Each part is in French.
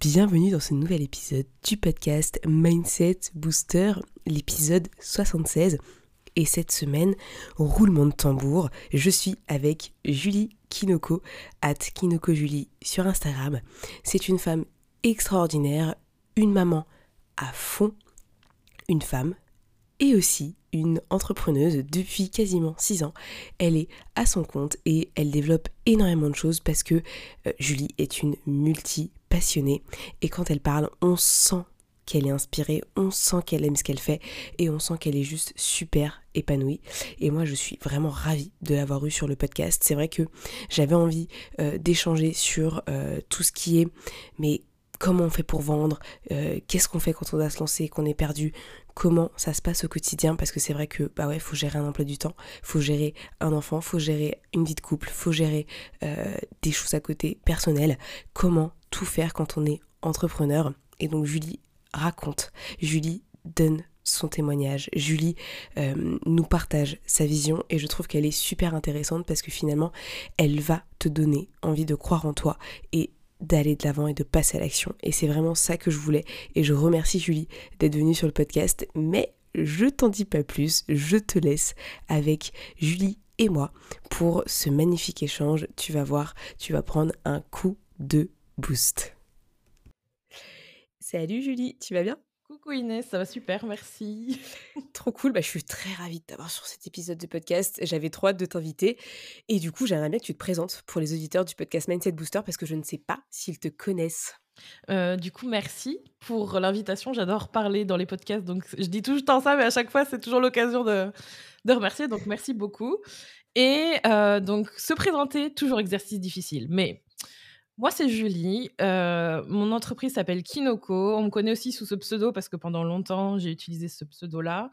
Bienvenue dans ce nouvel épisode du podcast Mindset Booster, l'épisode 76. Et cette semaine, roulement de tambour, je suis avec Julie Kinoko, at Kinoko Julie sur Instagram. C'est une femme extraordinaire, une maman à fond, une femme et aussi une entrepreneuse depuis quasiment 6 ans. Elle est à son compte et elle développe énormément de choses parce que euh, Julie est une multi-passionnée et quand elle parle, on sent qu'elle est inspirée, on sent qu'elle aime ce qu'elle fait et on sent qu'elle est juste super épanouie. Et moi, je suis vraiment ravie de l'avoir eue sur le podcast. C'est vrai que j'avais envie euh, d'échanger sur euh, tout ce qui est mais comment on fait pour vendre, euh, qu'est-ce qu'on fait quand on doit se lancer, qu'on est perdu, comment ça se passe au quotidien, parce que c'est vrai que bah ouais, faut gérer un emploi du temps, faut gérer un enfant, faut gérer une vie de couple, faut gérer euh, des choses à côté personnelles, comment tout faire quand on est entrepreneur? Et donc Julie raconte, Julie donne son témoignage. Julie euh, nous partage sa vision et je trouve qu'elle est super intéressante parce que finalement, elle va te donner envie de croire en toi et d'aller de l'avant et de passer à l'action. Et c'est vraiment ça que je voulais. Et je remercie Julie d'être venue sur le podcast. Mais je t'en dis pas plus, je te laisse avec Julie et moi pour ce magnifique échange. Tu vas voir, tu vas prendre un coup de boost. Salut Julie, tu vas bien? Coucou Inès, ça va super, merci. Trop cool, bah, je suis très ravie de t'avoir sur cet épisode de podcast. J'avais trop hâte de t'inviter. Et du coup, j'aimerais bien que tu te présentes pour les auditeurs du podcast Mindset Booster parce que je ne sais pas s'ils te connaissent. Euh, du coup, merci pour l'invitation. J'adore parler dans les podcasts. Donc, je dis tout le temps ça, mais à chaque fois, c'est toujours l'occasion de, de remercier. Donc, merci beaucoup. Et euh, donc, se présenter, toujours exercice difficile. Mais moi, c'est Julie. Euh, mon entreprise s'appelle Kinoko. On me connaît aussi sous ce pseudo parce que pendant longtemps, j'ai utilisé ce pseudo-là.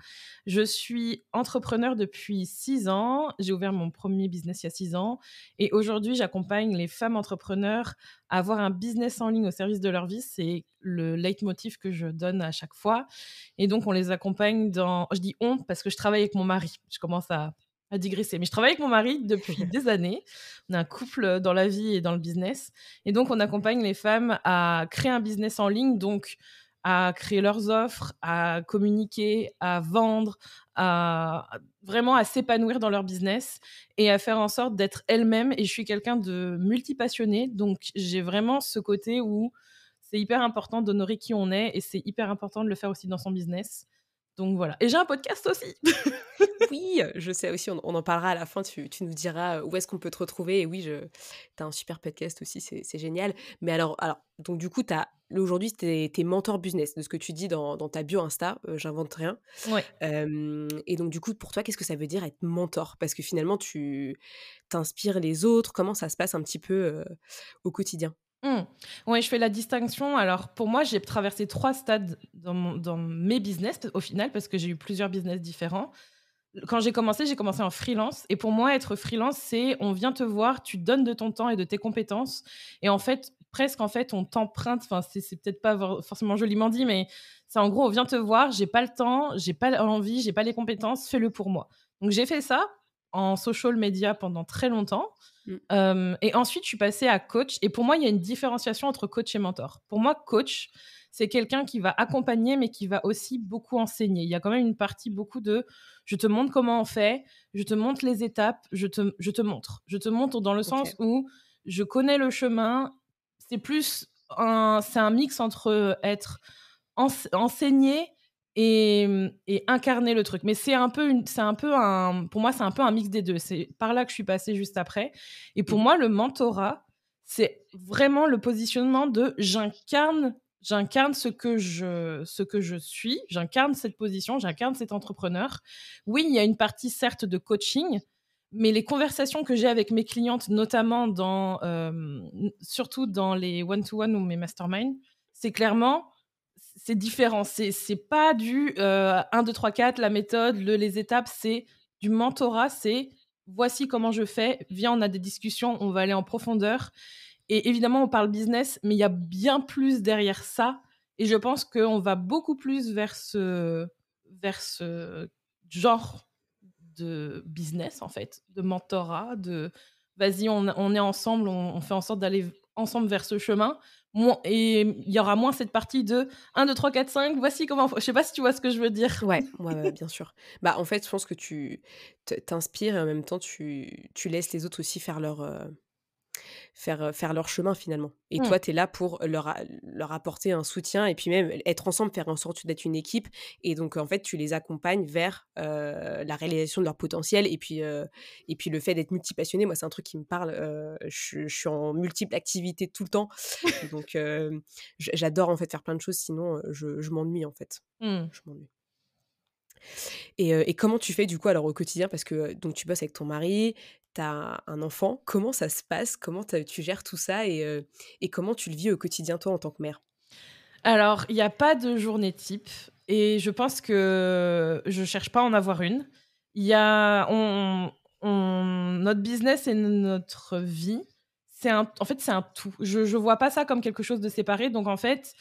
Je suis entrepreneur depuis six ans. J'ai ouvert mon premier business il y a six ans. Et aujourd'hui, j'accompagne les femmes entrepreneurs à avoir un business en ligne au service de leur vie. C'est le leitmotiv que je donne à chaque fois. Et donc, on les accompagne dans. Je dis on parce que je travaille avec mon mari. Je commence à à digresser. Mais je travaille avec mon mari depuis des années. On est un couple dans la vie et dans le business. Et donc, on accompagne les femmes à créer un business en ligne, donc à créer leurs offres, à communiquer, à vendre, à vraiment à s'épanouir dans leur business et à faire en sorte d'être elles-mêmes. Et je suis quelqu'un de multipassionné, donc j'ai vraiment ce côté où c'est hyper important d'honorer qui on est et c'est hyper important de le faire aussi dans son business. Donc voilà. Et j'ai un podcast aussi. oui, je sais aussi, on, en parlera à la fin, tu, nous diras où est-ce qu'on peut te retrouver. Et oui, tu as un super podcast aussi, c'est génial. Mais alors, alors, donc du coup, aujourd'hui, tu es, mentor business, de ce que tu dis dans, ta bio Insta, j'invente rien. Ouais. et donc du coup, pour toi, qu'est-ce que ça veut dire être mentor? Parce que finalement, tu t'inspires les autres, comment ça se passe un petit peu au quotidien? Mmh. Oui, je fais la distinction. Alors, pour moi, j'ai traversé trois stades dans, dans, mes business, au final, parce que j'ai eu plusieurs business différents. Quand j'ai commencé, j'ai commencé en freelance. Et pour moi, être freelance, c'est on vient te voir, tu donnes de ton temps et de tes compétences. Et en fait, presque, en fait, on t'emprunte. Enfin, c'est peut-être pas forcément joliment dit, mais c'est en gros, on vient te voir, j'ai pas le temps, j'ai pas l'envie, j'ai pas les compétences, fais-le pour moi. Donc, j'ai fait ça en social media pendant très longtemps. Mmh. et ensuite, je suis passée à coach. Et pour moi, il y a une différenciation entre coach et mentor. Pour moi, coach, c'est quelqu'un qui va accompagner, mais qui va aussi beaucoup enseigner. Il y a quand même une partie beaucoup de je te montre comment on fait, je te montre les étapes, je te, je te montre. Je te montre dans le sens où je connais le chemin. C'est plus un, c'est un mix entre être enseigné et, et, incarner le truc. Mais c'est un peu, c'est un peu un, pour moi, c'est un peu un mix des deux. C'est par là que je suis passée juste après. Et pour mmh. moi, le mentorat, c'est vraiment le positionnement de j'incarne, j'incarne ce que je, ce que je suis, j'incarne cette position, j'incarne cet entrepreneur. Oui, il y a une partie certes de coaching, mais les conversations que j'ai avec mes clientes, notamment dans, euh, surtout dans les one-to-one ou mes masterminds, c'est clairement c'est différent. C'est pas du 1, 2, 3, 4, la méthode, le, les étapes. C'est du mentorat. C'est voici comment je fais. Viens, on a des discussions, on va aller en profondeur. Et évidemment, on parle business, mais il y a bien plus derrière ça. Et je pense qu'on va beaucoup plus vers ce, vers ce genre de business, en fait, de mentorat, de vas-y, on, on, est ensemble, on fait en sorte d'aller ensemble vers ce chemin. Et il y aura moins cette partie de 1, 2, 3, 4, 5, voici comment. Je sais pas si tu vois ce que je veux dire. Ouais, ouais, bien sûr. Bah, en fait, je pense que tu t'inspires et en même temps, tu, tu laisses les autres aussi faire leur, euh, faire, faire leur chemin finalement. Et toi, mmh. tu es là pour leur, leur apporter un soutien et puis même être ensemble, faire en sorte d'être une équipe. Et donc, en fait, tu les accompagnes vers la réalisation de leur potentiel et puis, et puis le fait d'être multipassionné. Moi, c'est un truc qui me parle. Je, je, suis en multiples activités tout le temps. donc, j'adore en fait faire plein de choses, sinon je, je m'ennuie en fait. Mmh. Je m'ennuie. Et, et, comment tu fais du coup alors au quotidien? Parce que donc tu bosses avec ton mari, tu as un enfant, comment ça se passe? Comment tu gères tout ça? Et, et, comment tu le vis au quotidien, toi, en tant que mère? Alors, il n'y a pas de journée type et je pense que je cherche pas à en avoir une. Il y a notre business et notre vie, c'est en fait c'est un tout. Je ne vois pas ça comme quelque chose de séparé. Donc en fait,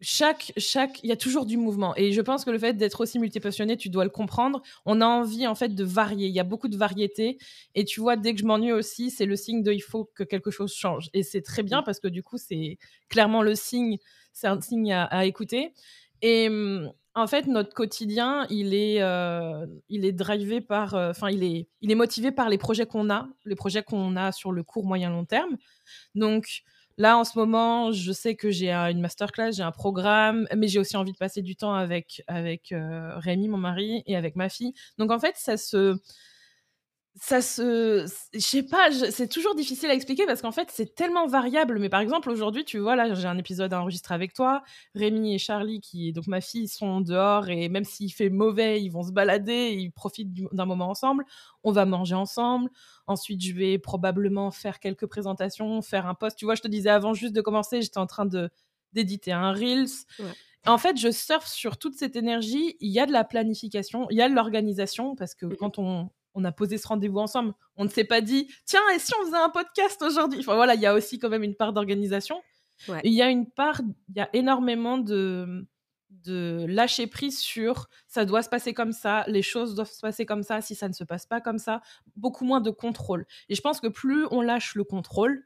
chaque, chaque, il y a toujours du mouvement. Et je pense que le fait d'être aussi multipassionné, tu dois le comprendre. On a envie, en fait, de varier. Il y a beaucoup de variété. Et tu vois, dès que je m'ennuie aussi, c'est le signe de il faut que quelque chose change. Et c'est très bien parce que du coup, c'est clairement le signe, c'est un signe à, écouter. Et en fait, notre quotidien, il est, euh, il est drivé par, euh, enfin, il, est, il est motivé par les projets qu'on a, les projets qu'on a sur le court, moyen, long terme. Donc, Là, en ce moment, je sais que j'ai une masterclass, j'ai un programme, mais j'ai aussi envie de passer du temps avec, euh, Rémi, mon mari, et avec ma fille. Donc, en fait, ça se. Ça se. Je sais pas, c'est toujours difficile à expliquer parce qu'en fait, c'est tellement variable. Mais par exemple, aujourd'hui, tu vois, là, j'ai un épisode à enregistrer avec toi. Rémi et Charlie, qui donc ma fille, sont dehors et même s'il fait mauvais, ils vont se balader, ils profitent d'un moment ensemble. On va manger ensemble Ensuite, je vais probablement faire quelques présentations, faire un post. Tu vois, je te disais avant juste de commencer, j'étais en train de d'éditer un Reels. En fait, je surfe sur toute cette énergie. Il y a de la planification, il y a de l'organisation, parce que quand on, on a posé ce rendez-vous ensemble, on ne s'est pas dit, tiens, et si on faisait un podcast aujourd'hui? Enfin voilà, il y a aussi quand même une part d'organisation. Il y a une part, il y a énormément de, de lâcher prise sur ça doit se passer comme ça, les choses doivent se passer comme ça, si ça ne se passe pas comme ça, beaucoup moins de contrôle. Et je pense que plus on lâche le contrôle,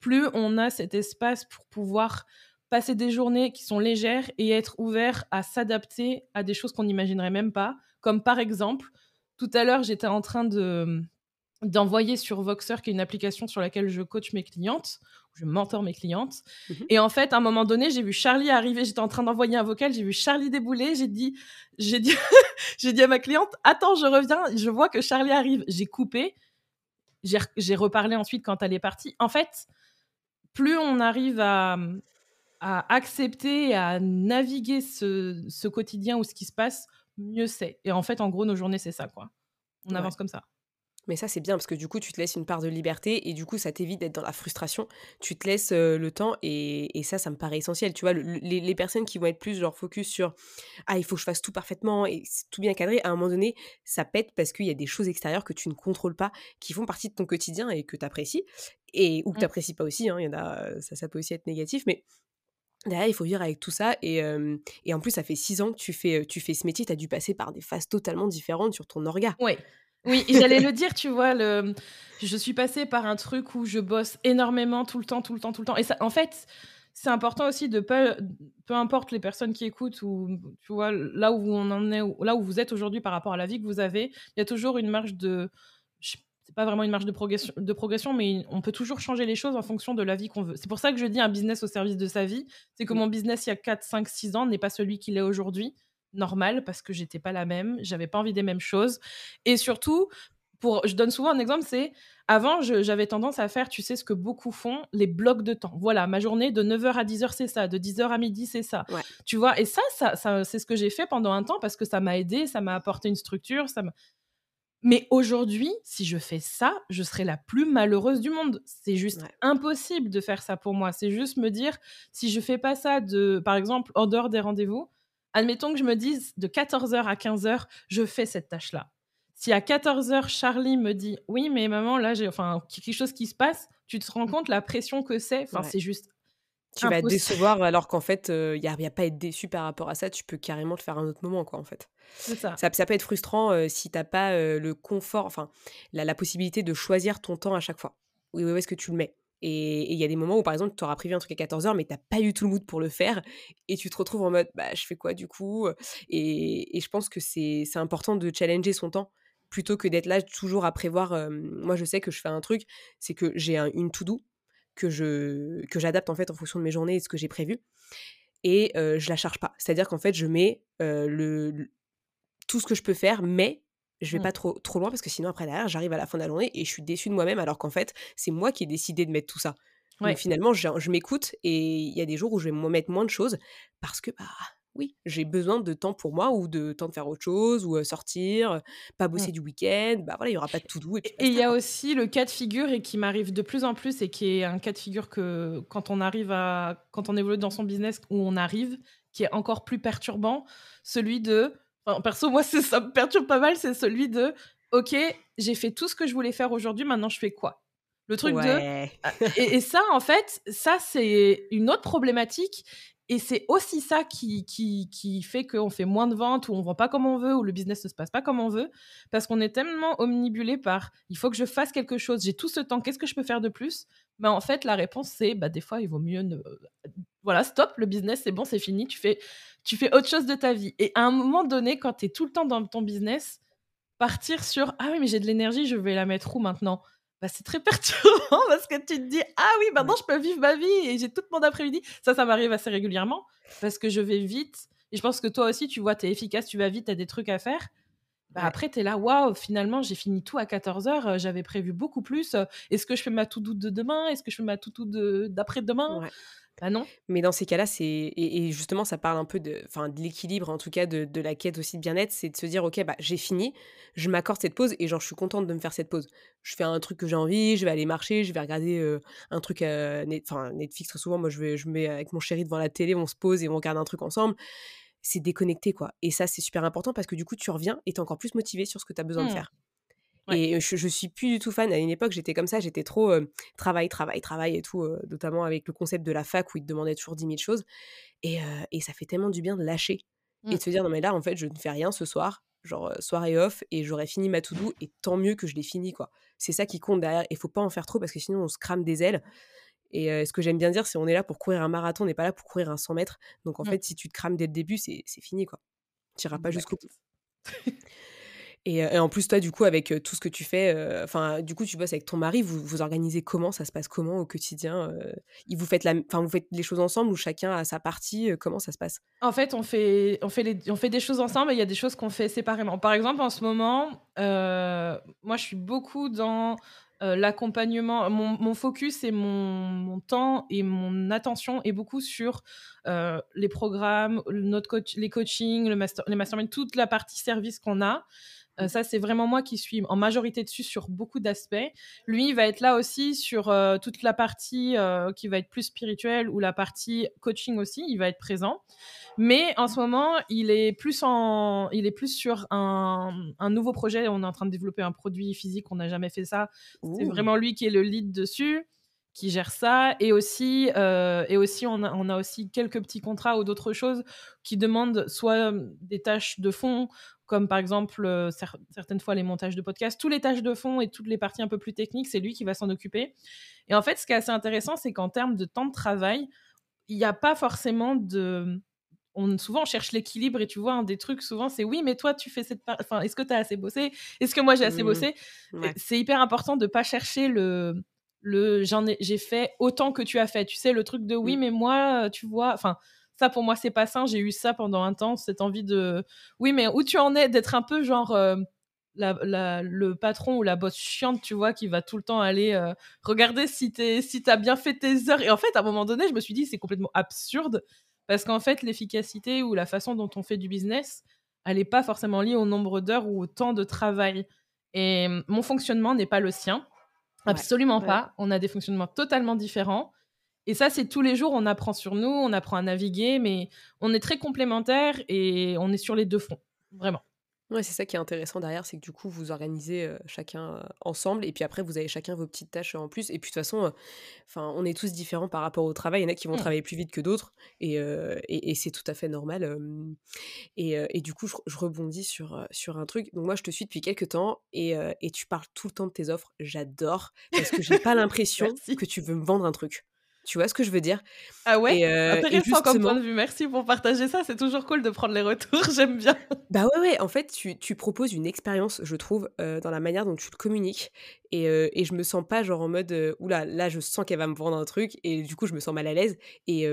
plus on a cet espace pour pouvoir passer des journées qui sont légères et être ouvert à s'adapter à des choses qu'on n'imaginerait même pas. Comme par exemple, tout à l'heure, j'étais en train de d'envoyer sur Voxer, qui est une application sur laquelle je coach mes clientes, je mentor mes clientes. Mhm. Et en fait, à un moment donné, j'ai vu Charlie arriver, j'étais en train d'envoyer un vocal, j'ai vu Charlie débouler, j'ai dit, j'ai dit, j'ai dit à ma cliente, attends, je reviens, je vois que Charlie arrive. J'ai coupé, j'ai reparlé ensuite quand elle est partie. En fait, plus on arrive à, à accepter, à naviguer ce, ce, quotidien ou ce qui se passe, mieux c'est. Et en fait, en gros, nos journées, c'est ça, quoi. On avance comme ça. Mais ça, c'est bien parce que du coup, tu te laisses une part de liberté et du coup, ça t'évite d'être dans la frustration. Tu te laisses le temps et, et, ça, ça me paraît essentiel. Tu vois, les, les, personnes qui vont être plus genre focus sur Ah, il faut que je fasse tout parfaitement et tout bien cadré, à un moment donné, ça pète parce qu'il y a des choses extérieures que tu ne contrôles pas qui font partie de ton quotidien et que tu apprécies et, ou que tu n'apprécies mmh. pas aussi. Hein, y en a, ça, ça peut aussi être négatif, mais Derrière, il faut vivre avec tout ça. Et, et en plus, ça fait six ans que tu fais, tu fais ce métier. Tu as dû passer par des phases totalement différentes sur ton orga. Oui, oui, j'allais le dire, tu vois, le... je suis passée par un truc où je bosse énormément tout le temps, tout le temps, tout le temps. Et ça, en fait, c'est important aussi de pas, peu importe les personnes qui écoutent ou tu vois là où on en est, là où vous êtes aujourd'hui par rapport à la vie que vous avez, il y a toujours une marge de, c'est pas vraiment une marge de progression, de progression, mais on peut toujours changer les choses en fonction de la vie qu'on veut. C'est pour ça que je dis un business au service de sa vie. C'est que mon business il y a 4, 5, 6 ans n'est pas celui qu'il est aujourd'hui normal parce que j'étais pas la même, j'avais pas envie des mêmes choses. Et surtout, pour, je donne souvent un exemple, c'est avant, j'avais tendance à faire, tu sais ce que beaucoup font, les blocs de temps. Voilà, ma journée de 9h à 10h, c'est ça, de 10h à midi, c'est ça. Tu vois, et ça, ça, ça c'est ce que j'ai fait pendant un temps parce que ça m'a aidé, ça m'a apporté une structure, ça Mais aujourd'hui, si je fais ça, je serai la plus malheureuse du monde. C'est juste impossible de faire ça pour moi. C'est juste me dire, si je fais pas ça de, par exemple, en dehors des rendez-vous, admettons que je me dise de 14h à 15h, je fais cette tâche-là. Si à 14h, Charlie me dit, oui, mais maman, là, j'ai enfin, quelque chose qui se passe, tu te rends compte la pression que c'est. Enfin, c'est juste tu vas te décevoir alors qu'en fait, il n'y a, a, pas à être déçu par rapport à ça. Tu peux carrément le faire un autre moment, quoi, en fait. Ça. ça. peut être frustrant si tu n'as pas le confort, enfin, la, la, possibilité de choisir ton temps à chaque fois. Où est-ce que tu le mets? Et il y a des moments où, par exemple, tu auras prévu un truc à 14h, mais tu n'as pas eu tout le mood pour le faire. Et tu te retrouves en mode, bah, je fais quoi du coup? et, et, je pense que c'est important de challenger son temps plutôt que d'être là toujours à prévoir. moi, je sais que je fais un truc, c'est que j'ai une to-do que je que j'adapte en fait en fonction de mes journées et de ce que j'ai prévu et je la charge pas c'est à dire qu'en fait je mets le, tout ce que je peux faire mais je vais mmh. pas trop trop loin parce que sinon après derrière j'arrive à la fin de la journée et je suis déçue de moi-même alors qu'en fait c'est moi qui ai décidé de mettre tout ça ouais. finalement je, je m'écoute et il y a des jours où je vais me mettre moins de choses parce que bah oui, j'ai besoin de temps pour moi ou de temps de faire autre chose ou sortir, pas bosser mmh. du week-end. Bah voilà, il y aura pas de tout doux. Et il y a aussi le cas de figure et qui m'arrive de plus en plus et qui est un cas de figure que quand on arrive à quand on évolue dans son business où on arrive, qui est encore plus perturbant, celui de enfin, perso moi ça me perturbe pas mal, c'est celui de OK, j'ai fait tout ce que je voulais faire aujourd'hui, maintenant je fais quoi? Le truc de ah, et, et, ça en fait ça c'est une autre problématique et c'est aussi ça qui, qui, qui fait qu'on fait moins de ventes, ou on vend pas comme on veut, ou le business ne se passe pas comme on veut, parce qu'on est tellement omnibulé par il faut que je fasse quelque chose, j'ai tout ce temps, qu'est-ce que je peux faire de plus? Mais en fait, la réponse, c'est bah, des fois, il vaut mieux ne. Voilà, stop, le business, c'est bon, c'est fini, tu fais, tu fais autre chose de ta vie. Et à un moment donné, quand tu es tout le temps dans ton business, partir sur ah oui, mais j'ai de l'énergie, je vais la mettre où maintenant? Bah, c'est très perturbant parce que tu te dis ah oui maintenant je peux vivre ma vie et j'ai tout mon après-midi ça ça m'arrive assez régulièrement parce que je vais vite et je pense que toi aussi tu vois tu es efficace tu vas vite tu as des trucs à faire. Bah, après tu es là waouh finalement j'ai fini tout à 14h euh, j'avais prévu beaucoup plus. Est-ce que je fais ma tout doute de demain? Est-ce que je fais ma tout doute d'après-demain? Bah non? Mais dans ces cas-là, c'est et, justement, ça parle un peu de, enfin, de l'équilibre, en tout cas, de, de la quête aussi de bien-être, c'est de se dire, ok, bah j'ai fini, je m'accorde cette pause et genre je suis contente de me faire cette pause. Je fais un truc que j'ai envie, je vais aller marcher, je vais regarder un truc, enfin Netflix très souvent, moi je vais, je mets avec mon chéri devant la télé, on se pose et on regarde un truc ensemble. C'est déconnecté quoi. Et ça c'est super important parce que du coup tu reviens et t'es encore plus motivé sur ce que tu as besoin de mmh. Et je, je suis plus du tout fan. À une époque, j'étais comme ça, j'étais trop travail, travail, travail et tout, notamment avec le concept de la fac où ils te demandaient toujours 10 000 choses. Et, et ça fait tellement du bien de lâcher et mmh. de se dire non, mais là, en fait, je ne fais rien ce soir, genre soirée off, et j'aurais fini ma to-do, et tant mieux que je l'ai fini, quoi. C'est ça qui compte derrière. Il faut pas en faire trop parce que sinon, on se crame des ailes. Et ce que j'aime bien dire, c'est on est là pour courir un marathon, on n'est pas là pour courir un 100 mètres. Donc en mmh. fait, si tu te crames dès le début, c'est fini, quoi. Tu n'iras pas jusqu'au bout. Et, en plus, toi, du coup, avec tout ce que tu fais, enfin, du coup, tu bosses avec ton mari, vous vous organisez comment? Ça se passe comment au quotidien vous faites la, vous faites les choses ensemble ou chacun a sa partie Comment ça se passe? En fait, on fait, on fait, les, on fait des choses ensemble et il y a des choses qu'on fait séparément. Par exemple, en ce moment, moi, je suis beaucoup dans l'accompagnement, mon, focus et mon, temps et mon attention est beaucoup sur les programmes, notre coach, les coachings, le master, les masterminds, toute la partie service qu'on a. Euh, ça, c'est vraiment moi qui suis en majorité dessus sur beaucoup d'aspects. Lui, il va être là aussi sur euh, toute la partie euh, qui va être plus spirituelle ou la partie coaching aussi. Il va être présent. Mais en ce moment, il est plus, en, il est plus sur un, un nouveau projet. On est en train de développer un produit physique. On n'a jamais fait ça. C'est vraiment lui qui est le lead dessus qui gère ça et aussi et aussi on a, on a aussi quelques petits contrats ou d'autres choses qui demandent soit des tâches de fond comme par exemple euh, certaines fois les montages de podcasts, tous les tâches de fond et toutes les parties un peu plus techniques, c'est lui qui va s'en occuper. Et en fait, ce qui est assez intéressant, c'est qu'en termes de temps de travail, il n'y a pas forcément de... On, souvent, on cherche l'équilibre et tu vois, un des trucs, souvent, c'est oui, mais toi, tu fais cette part. Enfin, est-ce que tu as assez bossé? Est-ce que moi, j'ai assez mmh. bossé? C'est hyper important de pas chercher le. le j'en ai, j'ai fait autant que tu as fait. Tu sais, le truc de oui, mmh. mais moi, tu vois. Enfin, ça, pour moi, c'est pas sain. J'ai eu ça pendant un temps, cette envie de. Oui, mais où tu en es D'être un peu genre. Euh, le patron ou la bosse chiante, tu vois, qui va tout le temps aller euh, regarder si tu si as bien fait tes heures. Et en fait, à un moment donné, je me suis dit, c'est complètement absurde parce qu'en fait, l'efficacité ou la façon dont on fait du business, elle n'est pas forcément liée au nombre d'heures ou au temps de travail. Et mon fonctionnement n'est pas le sien. Absolument pas. On a des fonctionnements totalement différents. Et ça, c'est tous les jours, on apprend sur nous, on apprend à naviguer, mais on est très complémentaires et on est sur les deux fronts, vraiment. Ouais, c'est ça qui est intéressant derrière, c'est que du coup, vous organisez chacun ensemble, et puis après, vous avez chacun vos petites tâches en plus. Et puis de toute façon, enfin, on est tous différents par rapport au travail. Il y en a qui vont mmh. travailler plus vite que d'autres, et, et, c'est tout à fait normal. Et, et, du coup, je, rebondis sur, sur un truc. Donc moi, je te suis depuis quelques temps, et, et tu parles tout le temps de tes offres. J'adore, parce que j'ai pas l'impression que tu veux me vendre un truc. Tu vois ce que je veux dire? Ah ouais? Euh, Intéressant comme point de vue. Merci pour partager ça. C'est toujours cool de prendre les retours. J'aime bien. Bah ouais, ouais. En fait, tu, tu proposes une expérience, je trouve, euh, dans la manière dont tu le communiques. Et, euh, et je me sens pas genre en mode, oula, là, je sens qu'elle va me vendre un truc. Et du coup, je me sens mal à l'aise. Et,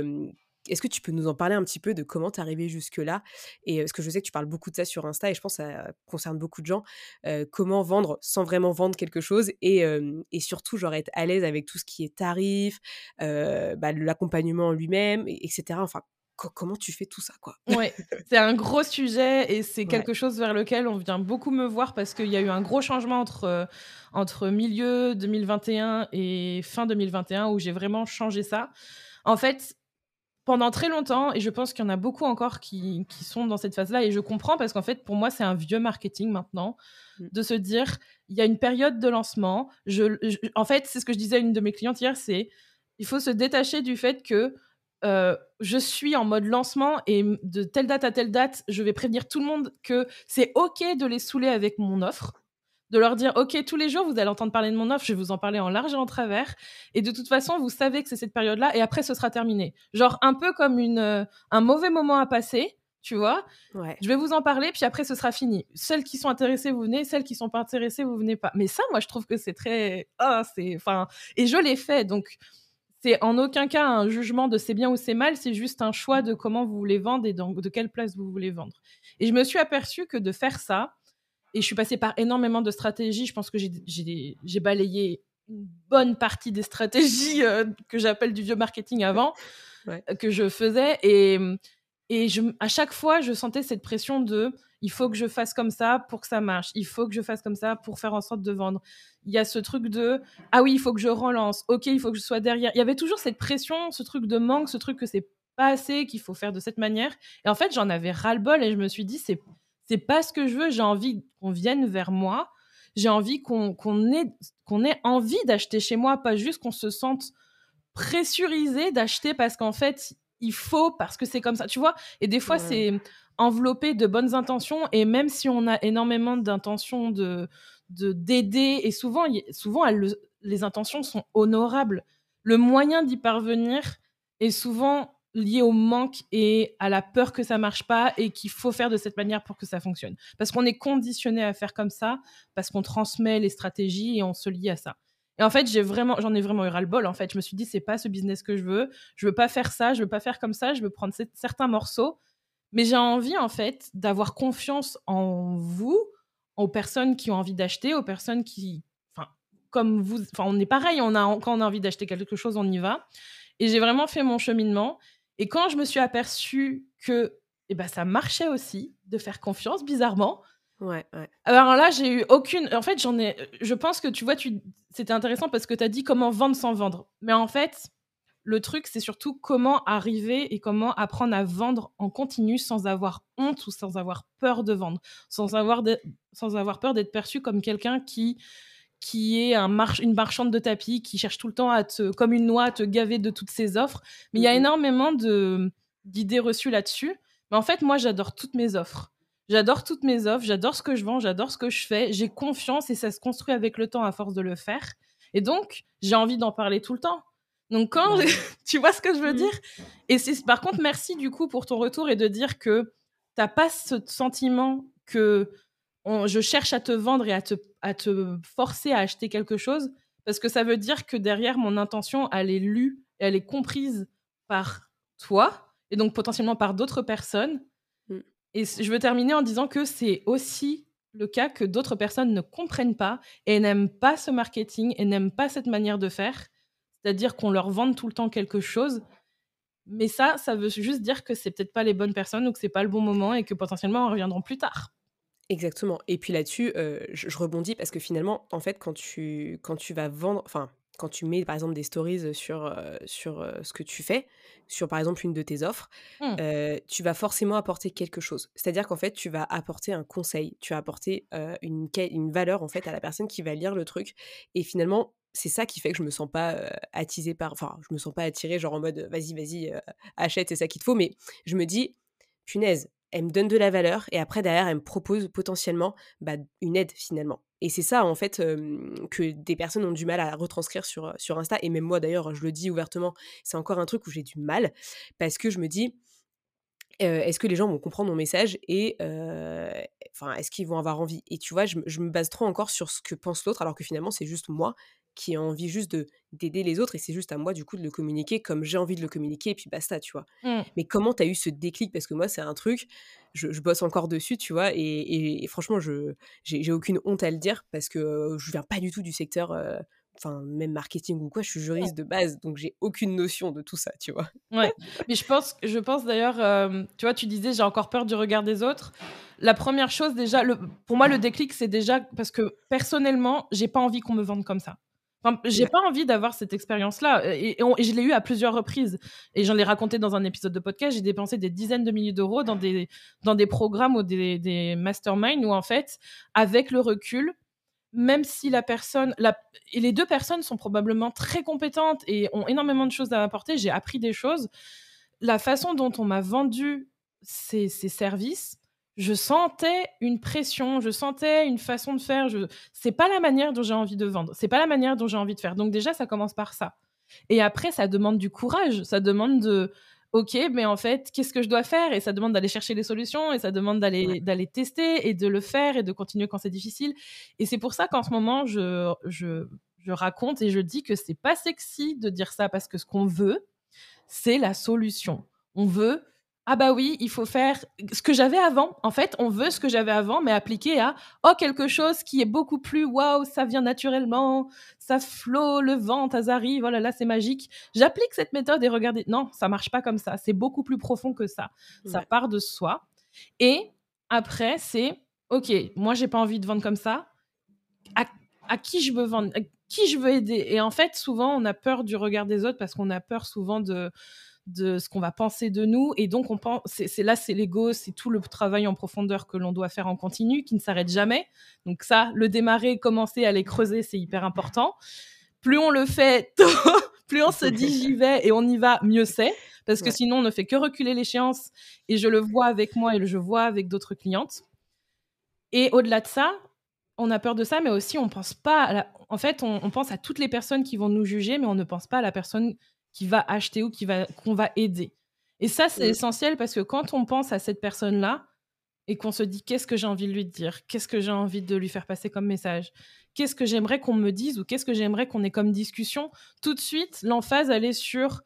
est-ce que tu peux nous en parler un petit peu de comment tu es arrivé jusque-là? Et parce que je sais que tu parles beaucoup de ça sur Insta et je pense que ça concerne beaucoup de gens. comment vendre sans vraiment vendre quelque chose et, et, surtout, genre être à l'aise avec tout ce qui est tarif, bah, l'accompagnement lui-même, etc. Enfin, comment tu fais tout ça quoi? Ouais, c'est un gros sujet et c'est quelque chose vers lequel on vient beaucoup me voir parce qu'il y a eu un gros changement entre, entre milieu 2021 et fin 2021 où j'ai vraiment changé ça. En fait, pendant très longtemps, et je pense qu'il y en a beaucoup encore qui, qui sont dans cette phase-là, et je comprends parce qu'en fait, pour moi, c'est un vieux marketing maintenant, mm. de se dire, il y a une période de lancement. Je, en fait, c'est ce que je disais à une de mes clientes hier, c'est, il faut se détacher du fait que euh, je suis en mode lancement et de telle date à telle date, je vais prévenir tout le monde que c'est OK de les saouler avec mon offre de leur dire ok tous les jours vous allez entendre parler de mon offre je vais vous en parler en large et en travers. Et de toute façon vous savez que c'est cette période là et après ce sera terminé. Genre un peu comme une euh, un mauvais moment à passer tu vois. Je vais vous en parler puis après ce sera fini. Celles qui sont intéressées vous venez. Celles qui sont pas intéressées vous venez pas. Mais ça moi je trouve que c'est très ah c'est enfin et je l'ai fait donc c'est en aucun cas un jugement de c'est bien ou c'est mal, c'est juste un choix de comment vous voulez vendre et donc de quelle place vous voulez vendre. Et je me suis aperçue que de faire ça, et je suis passée par énormément de stratégies. Je pense que j'ai balayé une bonne partie des stratégies euh, que j'appelle du vieux marketing avant, que je faisais. Et, et je, à chaque fois, je sentais cette pression de il faut que je fasse comme ça pour que ça marche. Il faut que je fasse comme ça pour faire en sorte de vendre. Il y a ce truc de ah oui, il faut que je relance. Ok, il faut que je sois derrière. Il y avait toujours cette pression, ce truc de manque, ce truc que c'est pas assez, qu'il faut faire de cette manière. Et en fait, j'en avais ras-le-bol et je me suis dit c'est c'est pas ce que je veux. J'ai envie qu'on vienne vers moi. J'ai envie qu'on ait, qu'on ait envie d'acheter chez moi, pas juste qu'on se sente pressurisé d'acheter parce qu'en fait, il faut, parce que c'est comme ça, tu vois. Et des fois, c'est enveloppé de bonnes intentions. Et même si on a énormément d'intentions de d'aider, et souvent, souvent les intentions sont honorables, le moyen d'y parvenir est souvent lié au manque et à la peur que ça marche pas et qu'il faut faire de cette manière pour que ça fonctionne. Parce qu'on est conditionné à faire comme ça, parce qu'on transmet les stratégies et on se lie à ça. Et en fait, j'ai vraiment, j'en ai vraiment eu ras le bol. En fait, je me suis dit, c'est pas ce business que je veux. Je veux pas faire ça. Je veux pas faire comme ça. Je veux prendre certains morceaux. Mais j'ai envie, en fait, d'avoir confiance en vous, aux personnes qui ont envie d'acheter, aux personnes qui, enfin, comme vous, enfin, on est pareil. On a, quand on a envie d'acheter quelque chose, on y va. Et j'ai vraiment fait mon cheminement. Et quand je me suis aperçue que eh ben, ça marchait aussi de faire confiance, bizarrement. Ouais, ouais. Alors là, j'ai eu aucune. En fait, j'en ai. Je pense que tu vois, tu... c'était intéressant parce que tu as dit comment vendre sans vendre. Mais en fait, le truc, c'est surtout comment arriver et comment apprendre à vendre en continu sans avoir honte ou sans avoir peur de vendre, sans avoir, sans avoir peur d'être perçu comme quelqu'un qui qui est un une marchande de tapis qui cherche tout le temps à te, comme une noix, à te gaver de toutes ses offres. Mais il y a mhm. énormément de, d'idées reçues là-dessus. Mais en fait, moi, j'adore toutes mes offres. J'adore toutes mes offres, j'adore ce que je vends, j'adore ce que je fais. J'ai confiance et ça se construit avec le temps à force de le faire. Et donc, j'ai envie d'en parler tout le temps. Donc, quand tu vois ce que je veux mhm. dire? Et c'est par contre, merci du coup pour ton retour et de dire que t'as pas ce sentiment que je cherche à te vendre et à te, à te forcer à acheter quelque chose parce que ça veut dire que derrière mon intention, elle est lue et elle est comprise par toi et donc potentiellement par d'autres personnes. Mm. Et je veux terminer en disant que c'est aussi le cas que d'autres personnes ne comprennent pas et n'aiment pas ce marketing et n'aiment pas cette manière de faire. C'est-à-dire qu'on leur vende tout le temps quelque chose. Mais ça, ça veut juste dire que c'est peut-être pas les bonnes personnes ou que c'est pas le bon moment et que potentiellement, en reviendront plus tard. Exactement. Et puis là-dessus, je, rebondis parce que finalement, en fait, quand tu, quand tu vas vendre, enfin, quand tu mets par exemple des stories sur, sur ce que tu fais, sur par exemple une de tes offres, mmh. tu vas forcément apporter quelque chose. C'est-à-dire qu'en fait, tu vas apporter un conseil, tu vas apporter une, une valeur en fait à la personne qui va lire le truc. Et finalement, c'est ça qui fait que je me sens pas attisée par, enfin, je me sens pas attirée genre en mode vas-y, vas-y, achète, c'est ça qu'il te faut. Mais je me dis, punaise, elle me donne de la valeur et après derrière elle me propose potentiellement bah, une aide finalement. Et c'est ça en fait que des personnes ont du mal à retranscrire sur, sur Insta et même moi d'ailleurs je le dis ouvertement, c'est encore un truc où j'ai du mal parce que je me dis est-ce que les gens vont comprendre mon message et enfin est-ce qu'ils vont avoir envie? Et tu vois, je, je, me base trop encore sur ce que pense l'autre alors que finalement c'est juste moi qui a envie juste de d'aider les autres et c'est juste à moi du coup de le communiquer comme j'ai envie de le communiquer et puis basta tu vois. Mmh. mais comment tu as eu ce déclic? Parce que moi c'est un truc je, bosse encore dessus tu vois et, franchement je j'ai aucune honte à le dire parce que je viens pas du tout du secteur enfin même marketing ou quoi je suis juriste de base donc j'ai aucune notion de tout ça tu vois. Ouais. Mais je pense je pense d'ailleurs tu vois tu disais j'ai encore peur du regard des autres. La première chose déjà le, pour moi le déclic c'est déjà parce que personnellement j'ai pas envie qu'on me vende comme ça j'ai pas envie d'avoir cette expérience-là. Et, je l'ai eu à plusieurs reprises. Et j'en ai raconté dans un épisode de podcast. J'ai dépensé des dizaines de milliers d'euros dans des, dans des programmes ou des, des masterminds où, en fait, avec le recul, même si la personne. La, et les deux personnes sont probablement très compétentes et ont énormément de choses à apporter, j'ai appris des choses. La façon dont on m'a vendu ces, ces services, je sentais une pression, je sentais une façon de faire. Je... C'est pas la manière dont j'ai envie de vendre, c'est pas la manière dont j'ai envie de faire. Donc déjà, ça commence par ça. Et après, ça demande du courage, ça demande de, ok, mais en fait, qu'est-ce que je dois faire? Et ça demande d'aller chercher les solutions, et ça demande d'aller d'aller tester et de le faire et de continuer quand c'est difficile. Et c'est pour ça qu'en ce moment, je, je, je raconte et je dis que c'est pas sexy de dire ça parce que ce qu'on veut, c'est la solution. On veut ah bah oui, il faut faire ce que j'avais avant. En fait, on veut ce que j'avais avant, mais appliqué à oh quelque chose qui est beaucoup plus waouh, ça vient naturellement, ça flot, le vent, ça arrive, voilà, là c'est magique. J'applique cette méthode et regardez, non, ça marche pas comme ça. C'est beaucoup plus profond que ça. Ça part de soi. Et après, c'est ok, moi j'ai pas envie de vendre comme ça. À, qui je veux vendre, qui je veux aider? Et en fait, souvent, on a peur du regard des autres parce qu'on a peur souvent de de ce qu'on va penser de nous. Et donc, on pense, c'est là, c'est l'ego, c'est tout le travail en profondeur que l'on doit faire en continu, qui ne s'arrête jamais. Donc ça, le démarrer, commencer à les creuser, c'est hyper important. Plus on le fait plus on se dit j'y vais et on y va, mieux c'est. Parce que sinon, on ne fait que reculer l'échéance. Et je le vois avec moi et je vois avec d'autres clientes. Et au-delà de ça, on a peur de ça, mais aussi on pense pas. En fait, on, on, pense à toutes les personnes qui vont nous juger, mais on ne pense pas à la personne qui va acheter ou qui va qu'on va aider. Et ça, c'est essentiel parce que quand on pense à cette personne-là et qu'on se dit qu'est-ce que j'ai envie de lui dire, qu'est-ce que j'ai envie de lui faire passer comme message, qu'est-ce que j'aimerais qu'on me dise ou qu'est-ce que j'aimerais qu'on ait comme discussion, tout de suite, l'emphase, elle est sur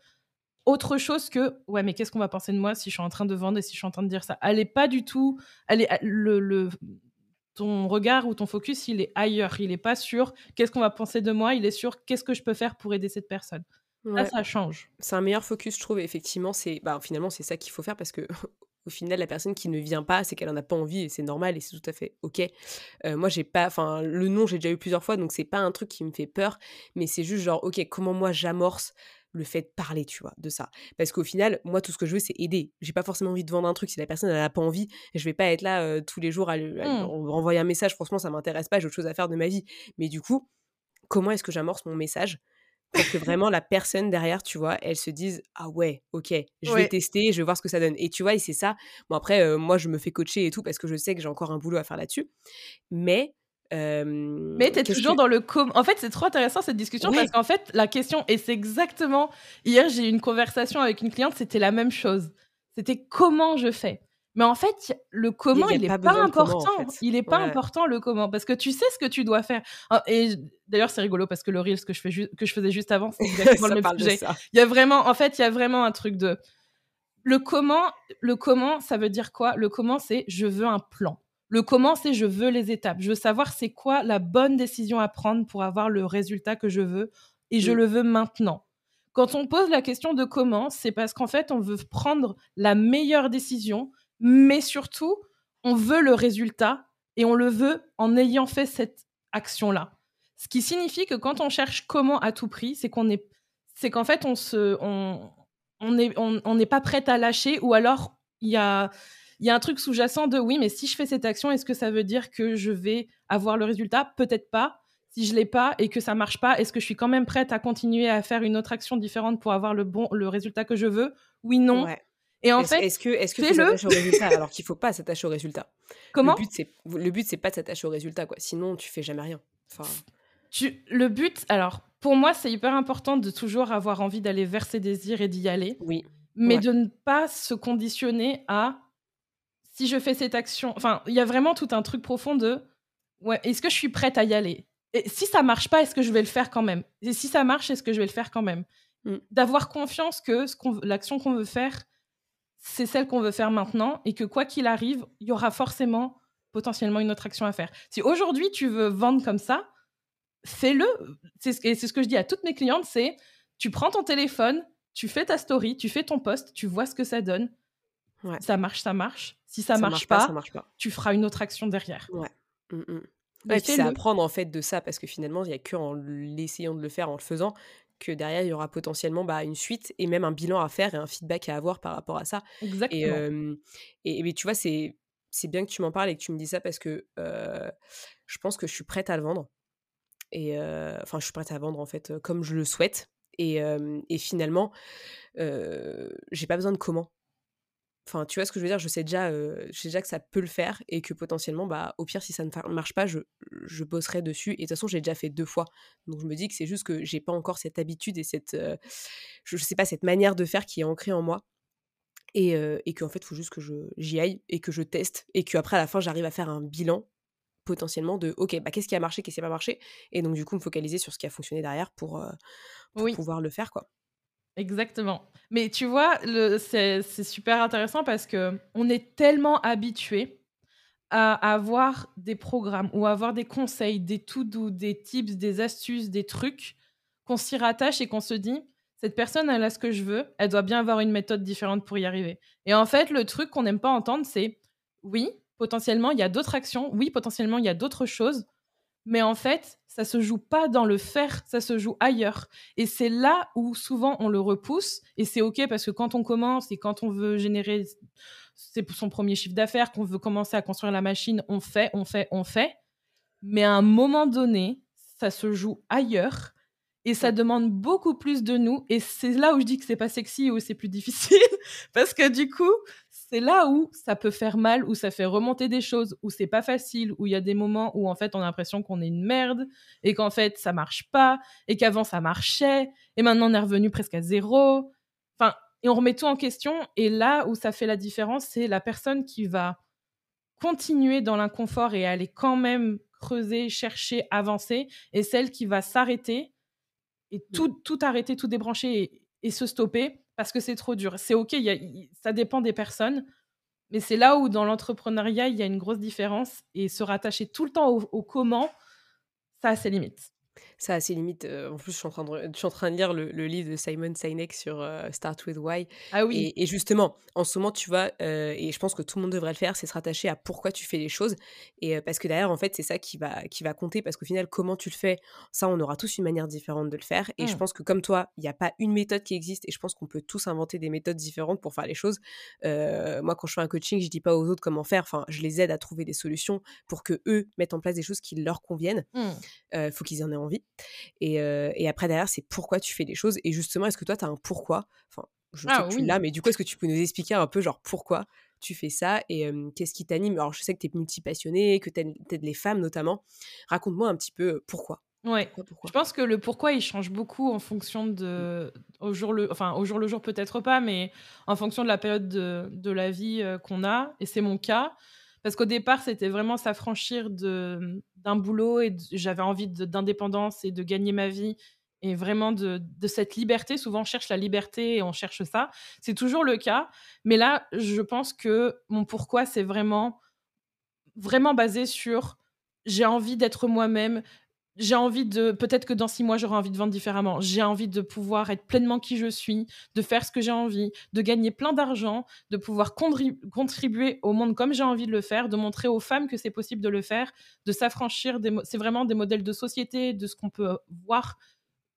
autre chose que ouais mais qu'est-ce qu'on va penser de moi si je suis en train de vendre et si je suis en train de dire ça? Elle est pas du tout elle est le, le ton regard ou ton focus il est ailleurs. Il est pas sur qu'est-ce qu'on va penser de moi? Il est sur qu'est-ce que je peux faire pour aider cette personne? Ça change. C'est un meilleur focus, je trouve. Effectivement, c'est bah, finalement c'est ça qu'il faut faire parce que au final, la personne qui ne vient pas, c'est qu'elle en a pas envie et c'est normal et c'est tout à fait ok. Euh, moi, j'ai pas, enfin, le nom, j'ai déjà eu plusieurs fois, donc c'est pas un truc qui me fait peur, mais c'est juste genre, ok, comment moi j'amorce le fait de parler, tu vois, de ça. Parce qu'au final, moi, tout ce que je veux, c'est aider. J'ai pas forcément envie de vendre un truc si la personne n'a pas envie. Je vais pas être là euh, tous les jours à, lui, mmh. envoyer un message. Franchement, ça m'intéresse pas. J'ai autre chose à faire de ma vie. Mais du coup, comment est-ce que j'amorce mon message pour que vraiment la personne derrière, tu vois, elle se dise ah ouais, ok, je vais tester, je vais voir ce que ça donne. Et tu vois, et c'est ça. Bon après, euh, moi je me fais coacher et tout parce que je sais que j'ai encore un boulot à faire là-dessus. Mais mais tu es toujours dans le com. En fait, c'est trop intéressant cette discussion parce qu'en fait, la question, et c'est exactement. Hier, j'ai eu une conversation avec une cliente, c'était la même chose. C'était comment je fais? Mais en fait, le comment, il n'est pas, important. Il n'est pas important le comment parce que tu sais ce que tu dois faire. Ah, et d'ailleurs, c'est rigolo parce que le reel, ce que je, fais que je faisais juste avant, c'est exactement le même sujet. Il y a vraiment, en fait, il y a vraiment un truc de le comment. Le comment, ça veut dire quoi? Le comment, c'est je veux un plan. Le comment, c'est je veux les étapes. Je veux savoir c'est quoi la bonne décision à prendre pour avoir le résultat que je veux et je mmh. le veux maintenant. Quand on pose la question de comment, c'est parce qu'en fait, on veut prendre la meilleure décision mais surtout, on veut le résultat et on le veut en ayant fait cette action-là. Ce qui signifie que quand on cherche comment à tout prix, c'est qu'on est, c'est qu'en fait on se, on, on n'est on, n'est pas prête à lâcher ou alors il y a, il y a un truc sous-jacent de oui, mais si je fais cette action, est-ce que ça veut dire que je vais avoir le résultat? Peut-être pas. Si je l'ai pas et que ça marche pas, est-ce que je suis quand même prête à continuer à faire une autre action différente pour avoir le bon le résultat que je veux? Oui, non. Et en fait, est-ce que est-ce que s'attacher au résultat? Alors qu'il faut pas s'attacher au résultat Comment? Le but c'est le but c'est pas de s'attacher au résultat quoi. Sinon tu fais jamais rien. Enfin. Tu, le but, alors pour moi, c'est hyper important de toujours avoir envie d'aller vers ses désirs et d'y aller. Oui. Mais de ne pas se conditionner à si je fais cette action. Enfin, il y a vraiment tout un truc profond de ouais, est-ce que je suis prête à y aller? Et si ça marche pas, est-ce que je vais le faire quand même? Et si ça marche, est-ce que je vais le faire quand même? Mm. D'avoir confiance que l'action qu'on veut faire, c'est celle qu'on veut faire maintenant et que quoi qu'il arrive, il y aura forcément potentiellement une autre action à faire. Si aujourd'hui tu veux vendre comme ça, fais-le. C'est ce que je dis à toutes mes clientes, c'est tu prends ton téléphone, tu fais ta story, tu fais ton post, tu vois ce que ça donne. Ça marche, ça marche. Si ça, marche, pas, marche pas, tu feras une autre action derrière. Ouais. Mmh, mmh. Bah, c'est apprendre en fait de ça parce que finalement, il n'y a que en l'essayant de le faire, en le faisant, que derrière, il y aura potentiellement bah, une suite et même un bilan à faire et un feedback à avoir par rapport à ça. Exactement. Et, et, tu vois, c'est bien que tu m'en parles et que tu me dis ça parce que je pense que je suis prête à le vendre. Et enfin, je suis prête à vendre en fait comme je le souhaite. Et, et finalement, j'ai pas besoin de comment. Enfin, tu vois ce que je veux dire? Je sais déjà, déjà que ça peut le faire et que potentiellement, bah, au pire, si ça ne marche pas, je, je bosserai dessus. Et de toute façon, j'ai déjà fait deux fois. Donc, je me dis que c'est juste que j'ai pas encore cette habitude et cette, je sais pas, cette manière de faire qui est ancrée en moi. Et, et qu'en fait, il faut juste que j'y aille et que je teste et qu'après, à la fin, j'arrive à faire un bilan potentiellement de ok bah qu'est-ce qui a marché qu'est-ce qui n'a pas marché? et donc du coup me focaliser sur ce qui a fonctionné derrière pour, pouvoir le faire quoi exactement mais tu vois c'est super intéressant parce que on est tellement habitué à avoir des programmes ou avoir des conseils des tout doux des tips des astuces des trucs qu'on s'y rattache et qu'on se dit cette personne elle a ce que je veux elle doit bien avoir une méthode différente pour y arriver et en fait le truc qu'on n'aime pas entendre c'est oui potentiellement, il y a d'autres actions. Oui, potentiellement, il y a d'autres choses. Mais en fait, ça se joue pas dans le faire, ça se joue ailleurs. Et c'est là où souvent on le repousse. Et c'est OK parce que quand on commence et quand on veut générer son premier chiffre d'affaires, qu'on veut commencer à construire la machine, on fait, on fait, on fait. Mais à un moment donné, ça se joue ailleurs. Et ça demande beaucoup plus de nous. Et c'est là où je dis que c'est pas sexy ou c'est plus difficile. parce que du coup, c'est là où ça peut faire mal, où ça fait remonter des choses, où c'est pas facile, où il y a des moments où en fait on a l'impression qu'on est une merde et qu'en fait ça marche pas et qu'avant ça marchait et maintenant on est revenu presque à zéro. Enfin, et on remet tout en question. Et là où ça fait la différence, c'est la personne qui va continuer dans l'inconfort et aller quand même creuser, chercher, avancer, et celle qui va s'arrêter et mmh. tout, tout arrêter, tout débrancher et se stopper parce que c'est trop dur. C'est OK, ça dépend des personnes, mais c'est là où dans l'entrepreneuriat, il y a une grosse différence et se rattacher tout le temps au comment, ça a ses limites ça a ses limites. en plus, je suis en train de, je suis en train de lire le, livre de Simon Sinek sur Start with Why. Ah oui. Et, justement, en ce moment, tu vois, et je pense que tout le monde devrait le faire, c'est se rattacher à pourquoi tu fais les choses. Et parce que derrière, en fait, c'est ça qui va, qui va compter. Parce qu'au final, comment tu le fais, ça, on aura tous une manière différente de le faire. Et je mmh. pense que comme toi, il n'y a pas une méthode qui existe. Et je pense qu'on peut tous inventer des méthodes différentes pour faire les choses. moi, quand je fais un coaching, je dis pas aux autres comment faire. Enfin, je les aide à trouver des solutions pour que eux mettent en place des choses qui leur conviennent. Il mmh. faut qu'ils en aient envie. Et, après, derrière, c'est pourquoi tu fais les choses. Et justement, est-ce que toi, tu as un pourquoi? Enfin, je sais ah que tu l'as, mais du coup, est-ce que tu peux nous expliquer un peu, genre, pourquoi tu fais ça et qu'est-ce qui t'anime? Alors, je sais que tu es multi-passionnée, que tu aides les femmes notamment. Raconte-moi un petit peu pourquoi. Ouais. Je pense que le pourquoi il change beaucoup en fonction de au jour le enfin au jour le jour peut-être pas mais en fonction de la période de, de la vie qu'on a et c'est mon cas parce qu'au départ, c'était vraiment s'affranchir d'un boulot et j'avais envie d'indépendance et de gagner ma vie et vraiment de, cette liberté. Souvent, on cherche la liberté et on cherche ça. C'est toujours le cas. Mais là, je pense que mon pourquoi, c'est vraiment, vraiment basé sur j'ai envie d'être moi-même. J'ai envie de, peut-être que dans six mois, j'aurai envie de vendre différemment. J'ai envie de pouvoir être pleinement qui je suis, de faire ce que j'ai envie, de gagner plein d'argent, de pouvoir contribuer au monde comme j'ai envie de le faire, de montrer aux femmes que c'est possible de le faire, de s'affranchir. C'est vraiment des modèles de société, de ce qu'on peut voir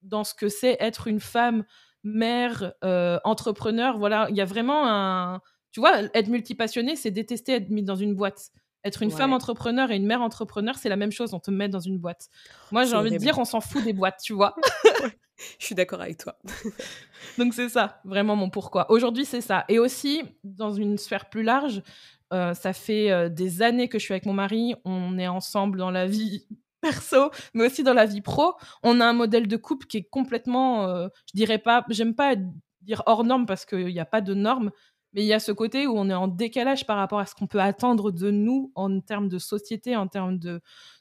dans ce que c'est être une femme, mère, euh, entrepreneur. Voilà, il y a vraiment un. Tu vois, être multipassionnée, c'est détester être mis dans une boîte. Être une femme entrepreneur et une mère entrepreneur, c'est la même chose, on te met dans une boîte. Moi, j'ai envie de dire, on s'en fout des boîtes, tu vois. Je suis d'accord avec toi. Donc c'est ça, vraiment mon pourquoi. Aujourd'hui, c'est ça. Et aussi, dans une sphère plus large, euh, ça fait euh, des années que je suis avec mon mari, on est ensemble dans la vie perso, mais aussi dans la vie pro. On a un modèle de couple qui est complètement, euh, je dirais pas, j'aime pas dire hors norme parce qu'il n'y a pas de normes, mais il y a ce côté où on est en décalage par rapport à ce qu'on peut attendre de nous en termes de société, en termes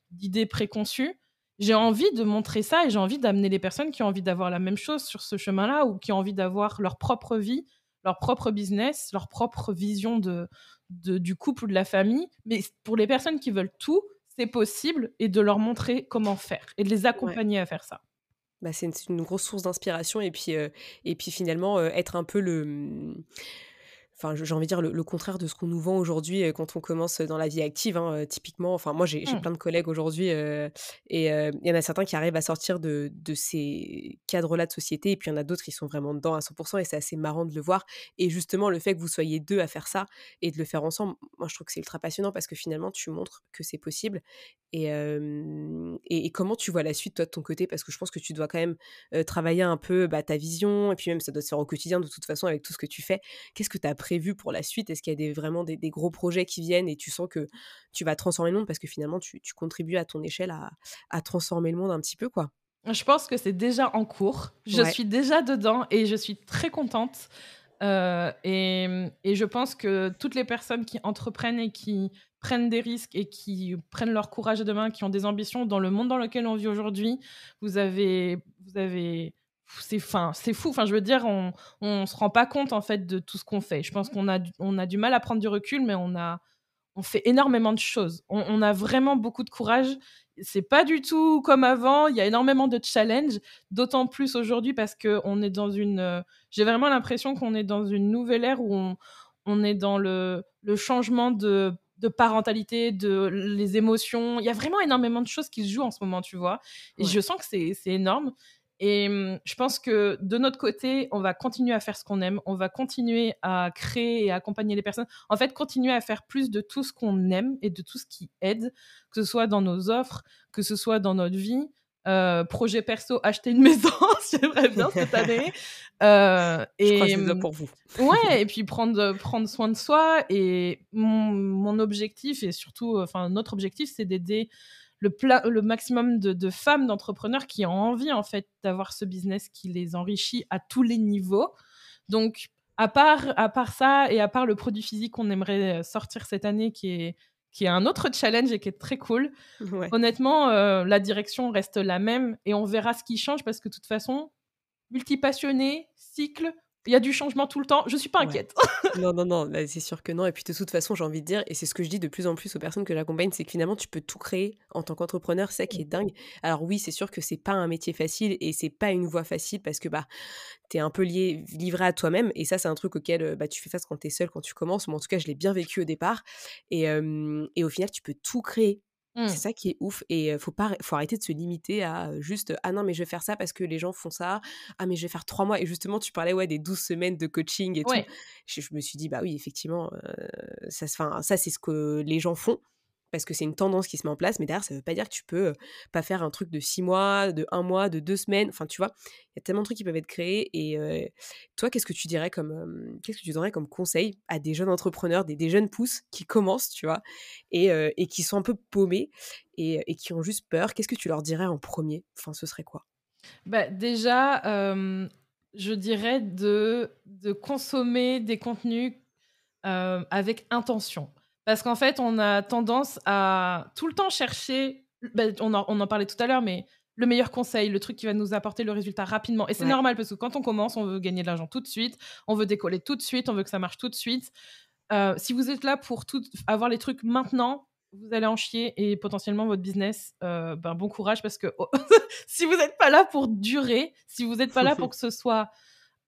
d'idées préconçues. J'ai envie de montrer ça et j'ai envie d'amener les personnes qui ont envie d'avoir la même chose sur ce chemin-là ou qui ont envie d'avoir leur propre vie, leur propre business, leur propre vision de, du couple ou de la famille. Mais pour les personnes qui veulent tout, c'est possible et de leur montrer comment faire et de les accompagner à faire ça. Bah, c'est une, grosse source d'inspiration et puis, euh, et puis finalement euh, être un peu le enfin j'ai envie de dire le, contraire de ce qu'on nous vend aujourd'hui euh, quand on commence dans la vie active hein, euh, typiquement. Enfin moi j'ai mmh. plein de collègues aujourd'hui euh, et il y en a certains qui arrivent à sortir de, de ces cadres là de société et puis il y en a d'autres qui sont vraiment dedans à 100% et c'est assez marrant de le voir. Et justement le fait que vous soyez deux à faire ça et de le faire ensemble moi je trouve que c'est ultra passionnant parce que finalement tu montres que c'est possible. Et, et, comment tu vois la suite toi de ton côté? Parce que je pense que tu dois quand même travailler un peu bah, ta vision et puis même ça doit se faire au quotidien de toute façon avec tout ce que tu fais. Qu'est-ce que tu as prévu pour la suite? Est-ce qu'il y a des, vraiment des, gros projets qui viennent et tu sens que tu vas transformer le monde parce que finalement tu, contribues à ton échelle à, transformer le monde un petit peu quoi? Je pense que c'est déjà en cours. Je suis déjà dedans et je suis très contente. Euh, et, et, je pense que toutes les personnes qui entreprennent et qui prennent des risques et qui prennent leur courage à mains, qui ont des ambitions dans le monde dans lequel on vit aujourd'hui, vous avez, vous avez c'est fin, c'est fou. Enfin, je veux dire, on, on se rend pas compte en fait de tout ce qu'on fait. Je pense qu'on a, on a du mal à prendre du recul, mais on a, on fait énormément de choses. On, a vraiment beaucoup de courage. C'est pas du tout comme avant. Il y a énormément de challenges, d'autant plus aujourd'hui parce que on est dans une. J'ai vraiment l'impression qu'on est dans une nouvelle ère où on, on est dans le, le changement de de parentalité, de les émotions. Il y a vraiment énormément de choses qui se jouent en ce moment, tu vois. Et je sens que c'est énorme. Et mmh, je pense que de notre côté, on va continuer à faire ce qu'on aime, on va continuer à créer et accompagner les personnes. En fait, continuer à faire plus de tout ce qu'on aime et de tout ce qui aide, que ce soit dans nos offres, que ce soit dans notre vie. Euh, projet perso, acheter une maison, j'aimerais bien cette année. Euh, et je crois pour vous. ouais, et puis prendre, prendre soin de soi. Et mon, mon objectif, et surtout, enfin, notre objectif, c'est d'aider le, le maximum de, femmes d'entrepreneurs qui ont envie en fait d'avoir ce business qui les enrichit à tous les niveaux. Donc à part, à part ça et à part le produit physique qu'on aimerait sortir cette année qui est qui est un autre challenge et qui est très cool. Honnêtement, euh, la direction reste la même et on verra ce qui change parce que de toute façon, multipassionné, cycle, il y a du changement tout le temps. Je suis pas inquiète. non, non, non, c'est sûr que non. Et puis de toute façon, j'ai envie de dire, et c'est ce que je dis de plus en plus aux personnes que j'accompagne, c'est que finalement, tu peux tout créer en tant qu'entrepreneur. C'est ça qui est dingue. Alors oui, c'est sûr que c'est pas un métier facile et c'est pas une voie facile parce que bah, tu es un peu lié, livré à toi-même. Et ça, c'est un truc auquel euh, bah, tu fais face quand tu es seul, quand tu commences. Mais en tout cas, je l'ai bien vécu au départ. Et, et au final, tu peux tout créer c'est mmh. ça qui est ouf et faut pas faut arrêter de se limiter à juste ah non mais je vais faire ça parce que les gens font ça. Ah mais je vais faire trois mois et justement tu parlais ouais des 12 semaines de coaching et tout. Je, me suis dit bah oui effectivement ça ça c'est ce que les gens font parce que c'est une tendance qui se met en place, mais derrière, ça ne veut pas dire que tu peux pas faire un truc de six mois, de un mois, de deux semaines. Enfin, tu vois, il y a tellement de trucs qui peuvent être créés. Et toi, qu'est-ce que tu dirais comme qu'est-ce que tu donnerais comme conseil à des jeunes entrepreneurs, des, jeunes pousses qui commencent, tu vois, et, qui sont un peu paumés et, qui ont juste peur Qu'est-ce que tu leur dirais en premier? Enfin, ce serait quoi? Bah, Déjà, je dirais de consommer des contenus avec intention. Parce qu'en fait, on a tendance à tout le temps chercher, ben, on, en, parlait tout à l'heure, mais le meilleur conseil, le truc qui va nous apporter le résultat rapidement. Et c'est normal parce que quand on commence, on veut gagner de l'argent tout de suite, on veut décoller tout de suite, on veut que ça marche tout de suite. Euh, si vous êtes là pour tout, avoir les trucs maintenant, vous allez en chier et potentiellement votre business, ben, bon courage parce que oh, si vous n'êtes pas là pour durer, si vous n'êtes pas là pour que ce soit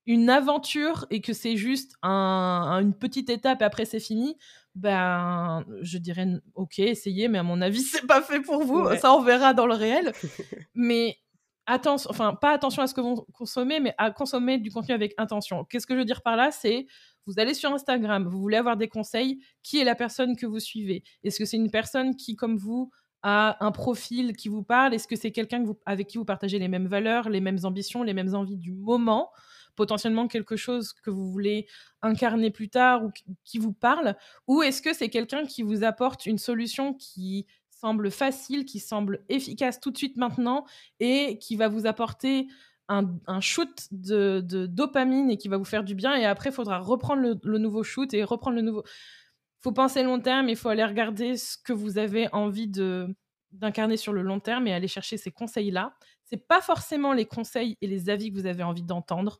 une aventure et que c'est juste une petite étape et après c'est fini, ben je dirais ok, essayez, mais à mon avis c'est pas fait pour vous. Ça on verra dans le réel. mais attention, enfin pas attention à ce que vous consommez, mais à consommer du contenu avec intention. Qu'est-ce que je veux dire par là? C'est vous allez sur Instagram, vous voulez avoir des conseils, qui est la personne que vous suivez? Est-ce que c'est une personne qui, comme vous, a un profil qui vous parle? Est-ce que c'est quelqu'un avec qui vous partagez les mêmes valeurs, les mêmes ambitions, les mêmes envies du moment? Potentiellement quelque chose que vous voulez incarner plus tard ou qui vous parle Ou est-ce que c'est quelqu'un qui vous apporte une solution qui semble facile, qui semble efficace tout de suite maintenant et qui va vous apporter un, shoot de, dopamine et qui va vous faire du bien. Et après, il faudra reprendre le, nouveau shoot et reprendre le nouveau. Il faut penser long terme, il faut aller regarder ce que vous avez envie de d'incarner sur le long terme et aller chercher ces conseils-là. C'est pas forcément les conseils et les avis que vous avez envie d'entendre.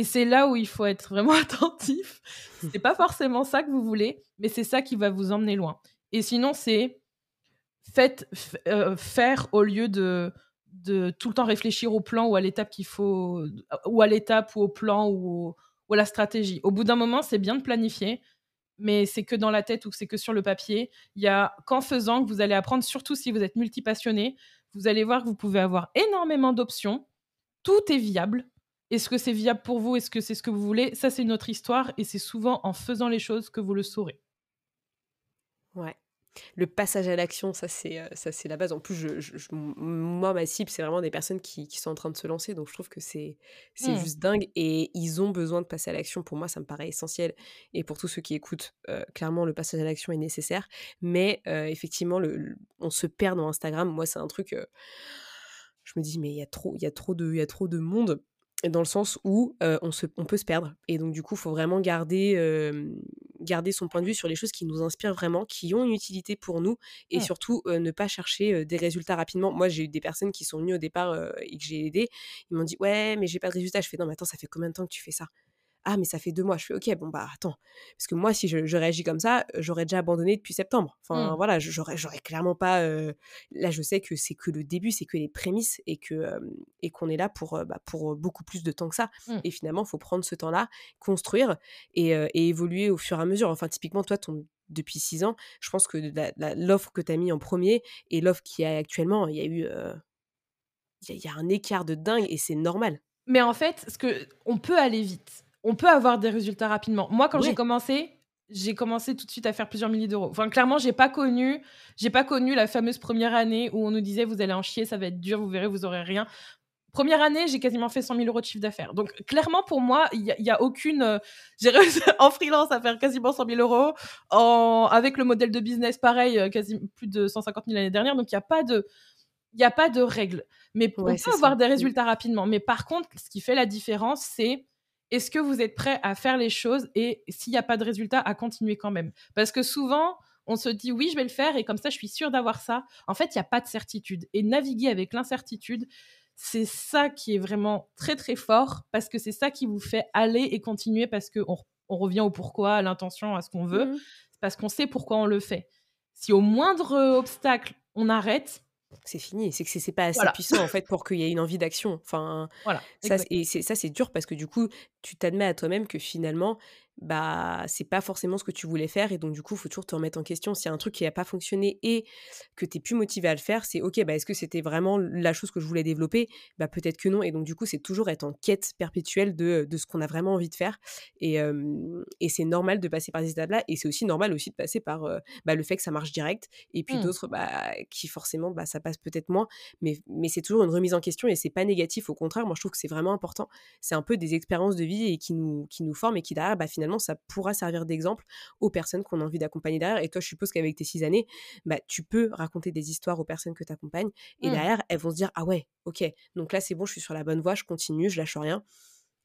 Et c'est là où il faut être vraiment attentif. C'est pas forcément ça que vous voulez, mais c'est ça qui va vous emmener loin. Et sinon, c'est faites euh, faire au lieu de tout le temps réfléchir au plan ou à l'étape qu'il faut, ou à l'étape ou au plan ou, à la stratégie. Au bout d'un moment, c'est bien de planifier, mais c'est que dans la tête ou c'est que sur le papier. Il y a qu'en faisant que vous allez apprendre, surtout si vous êtes multipassionné, vous allez voir que vous pouvez avoir énormément d'options. Tout est viable. Est-ce que c'est viable pour vous? Est-ce que c'est ce que vous voulez? Ça, c'est une autre histoire et c'est souvent en faisant les choses que vous le saurez. Ouais, le passage à l'action, ça c'est euh, ça c'est la base. En plus, je, moi ma cible c'est vraiment des personnes qui, sont en train de se lancer, donc je trouve que c'est c'est mmh. juste dingue et ils ont besoin de passer à l'action. Pour moi, ça me paraît essentiel et pour tous ceux qui écoutent, euh, clairement le passage à l'action est nécessaire. Mais euh, effectivement, le, on se perd dans Instagram. Moi, c'est un truc. je me dis mais il y a trop il y a trop de il y a trop de monde dans le sens où on, se, on peut se perdre. Et donc, du coup, il faut vraiment garder, garder son point de vue sur les choses qui nous inspirent vraiment, qui ont une utilité pour nous, et mmh. surtout ne pas chercher des résultats rapidement. Moi, j'ai eu des personnes qui sont venues au départ et que j'ai aidé. Ils m'ont dit Ouais, mais j'ai pas de résultats. Je fais Non, mais attends, ça fait combien de temps que tu fais ça? Ah, mais ça fait deux mois. Je fais, ok, bon, bah attends. Parce que moi, si je, réagis comme ça, j'aurais déjà abandonné depuis septembre. Enfin, mmh. voilà, j'aurais, j'aurais clairement pas. Là, je sais que c'est que le début, c'est que les prémices et, que, et qu'on est là pour, bah, pour beaucoup plus de temps que ça. Mmh. Et finalement, il faut prendre ce temps-là, construire et, évoluer au fur et à mesure. Enfin, typiquement, toi, ton, depuis six ans, je pense que l'offre que tu as mis en premier et l'offre qui a actuellement, il y a eu. Il y, y, a un écart de dingue et c'est normal. Mais en fait, ce que, on peut aller vite on peut avoir des résultats rapidement. Moi, quand j'ai commencé, j'ai commencé tout de suite à faire plusieurs milliers d'euros. Enfin, clairement, j'ai pas connu, j'ai pas connu la fameuse première année où on nous disait vous allez en chier, ça va être dur, vous verrez, vous aurez rien. Première année, j'ai quasiment fait 100 000 euros de chiffre d'affaires. Donc, clairement, pour moi, il n'y a, aucune. Euh, j'ai réussi en freelance à faire quasiment 100 000 euros. En, avec le modèle de business, pareil, euh, quasi plus de 150 000 l'année dernière. Donc, il n'y a pas de. Il n'y a pas de règles. Mais on peut avoir des résultats rapidement. Mais par contre, ce qui fait la différence, c'est est-ce que vous êtes prêt à faire les choses et s'il n'y a pas de résultat, à continuer quand même? Parce que souvent, on se dit oui, je vais le faire et comme ça, je suis sûre d'avoir ça. En fait, il n'y a pas de certitude. Et naviguer avec l'incertitude, c'est ça qui est vraiment très très fort parce que c'est ça qui vous fait aller et continuer parce qu'on on revient au pourquoi, à l'intention, à ce qu'on veut, mmh parce qu'on sait pourquoi on le fait. Si au moindre obstacle, on arrête, c'est fini. C'est que c'est pas assez puissant en fait pour qu'il y ait une envie d'action. Enfin, voilà. Ça, et ça c'est dur parce que du coup, tu t'admets à toi-même que finalement, bah c'est pas forcément ce que tu voulais faire et donc du coup il faut toujours te remettre en question. S'il y a un truc qui n'a pas fonctionné et que tu es plus motivé à le faire c'est ok bah est-ce que c'était vraiment la chose que je voulais développer? Bah peut-être que non et donc du coup c'est toujours être en quête perpétuelle de, de ce qu'on a vraiment envie de faire et, et c'est normal de passer par ces étapes là et c'est aussi normal aussi de passer par bah, le fait que ça marche direct et puis mmh. d'autres bah, qui forcément bah, ça passe peut-être moins mais, mais c'est toujours une remise en question et c'est pas négatif au contraire moi je trouve que c'est vraiment important. C'est un peu des expériences de vie et qui nous, qui nous forment et qui derrière bah, finalement ça pourra servir d'exemple aux personnes qu'on a envie d'accompagner derrière. Et toi, je suppose qu'avec tes six années, bah, tu peux raconter des histoires aux personnes que tu accompagnes. Et mmh. derrière, elles vont se dire, ah ouais, ok, donc là, c'est bon, je suis sur la bonne voie, je continue, je lâche rien.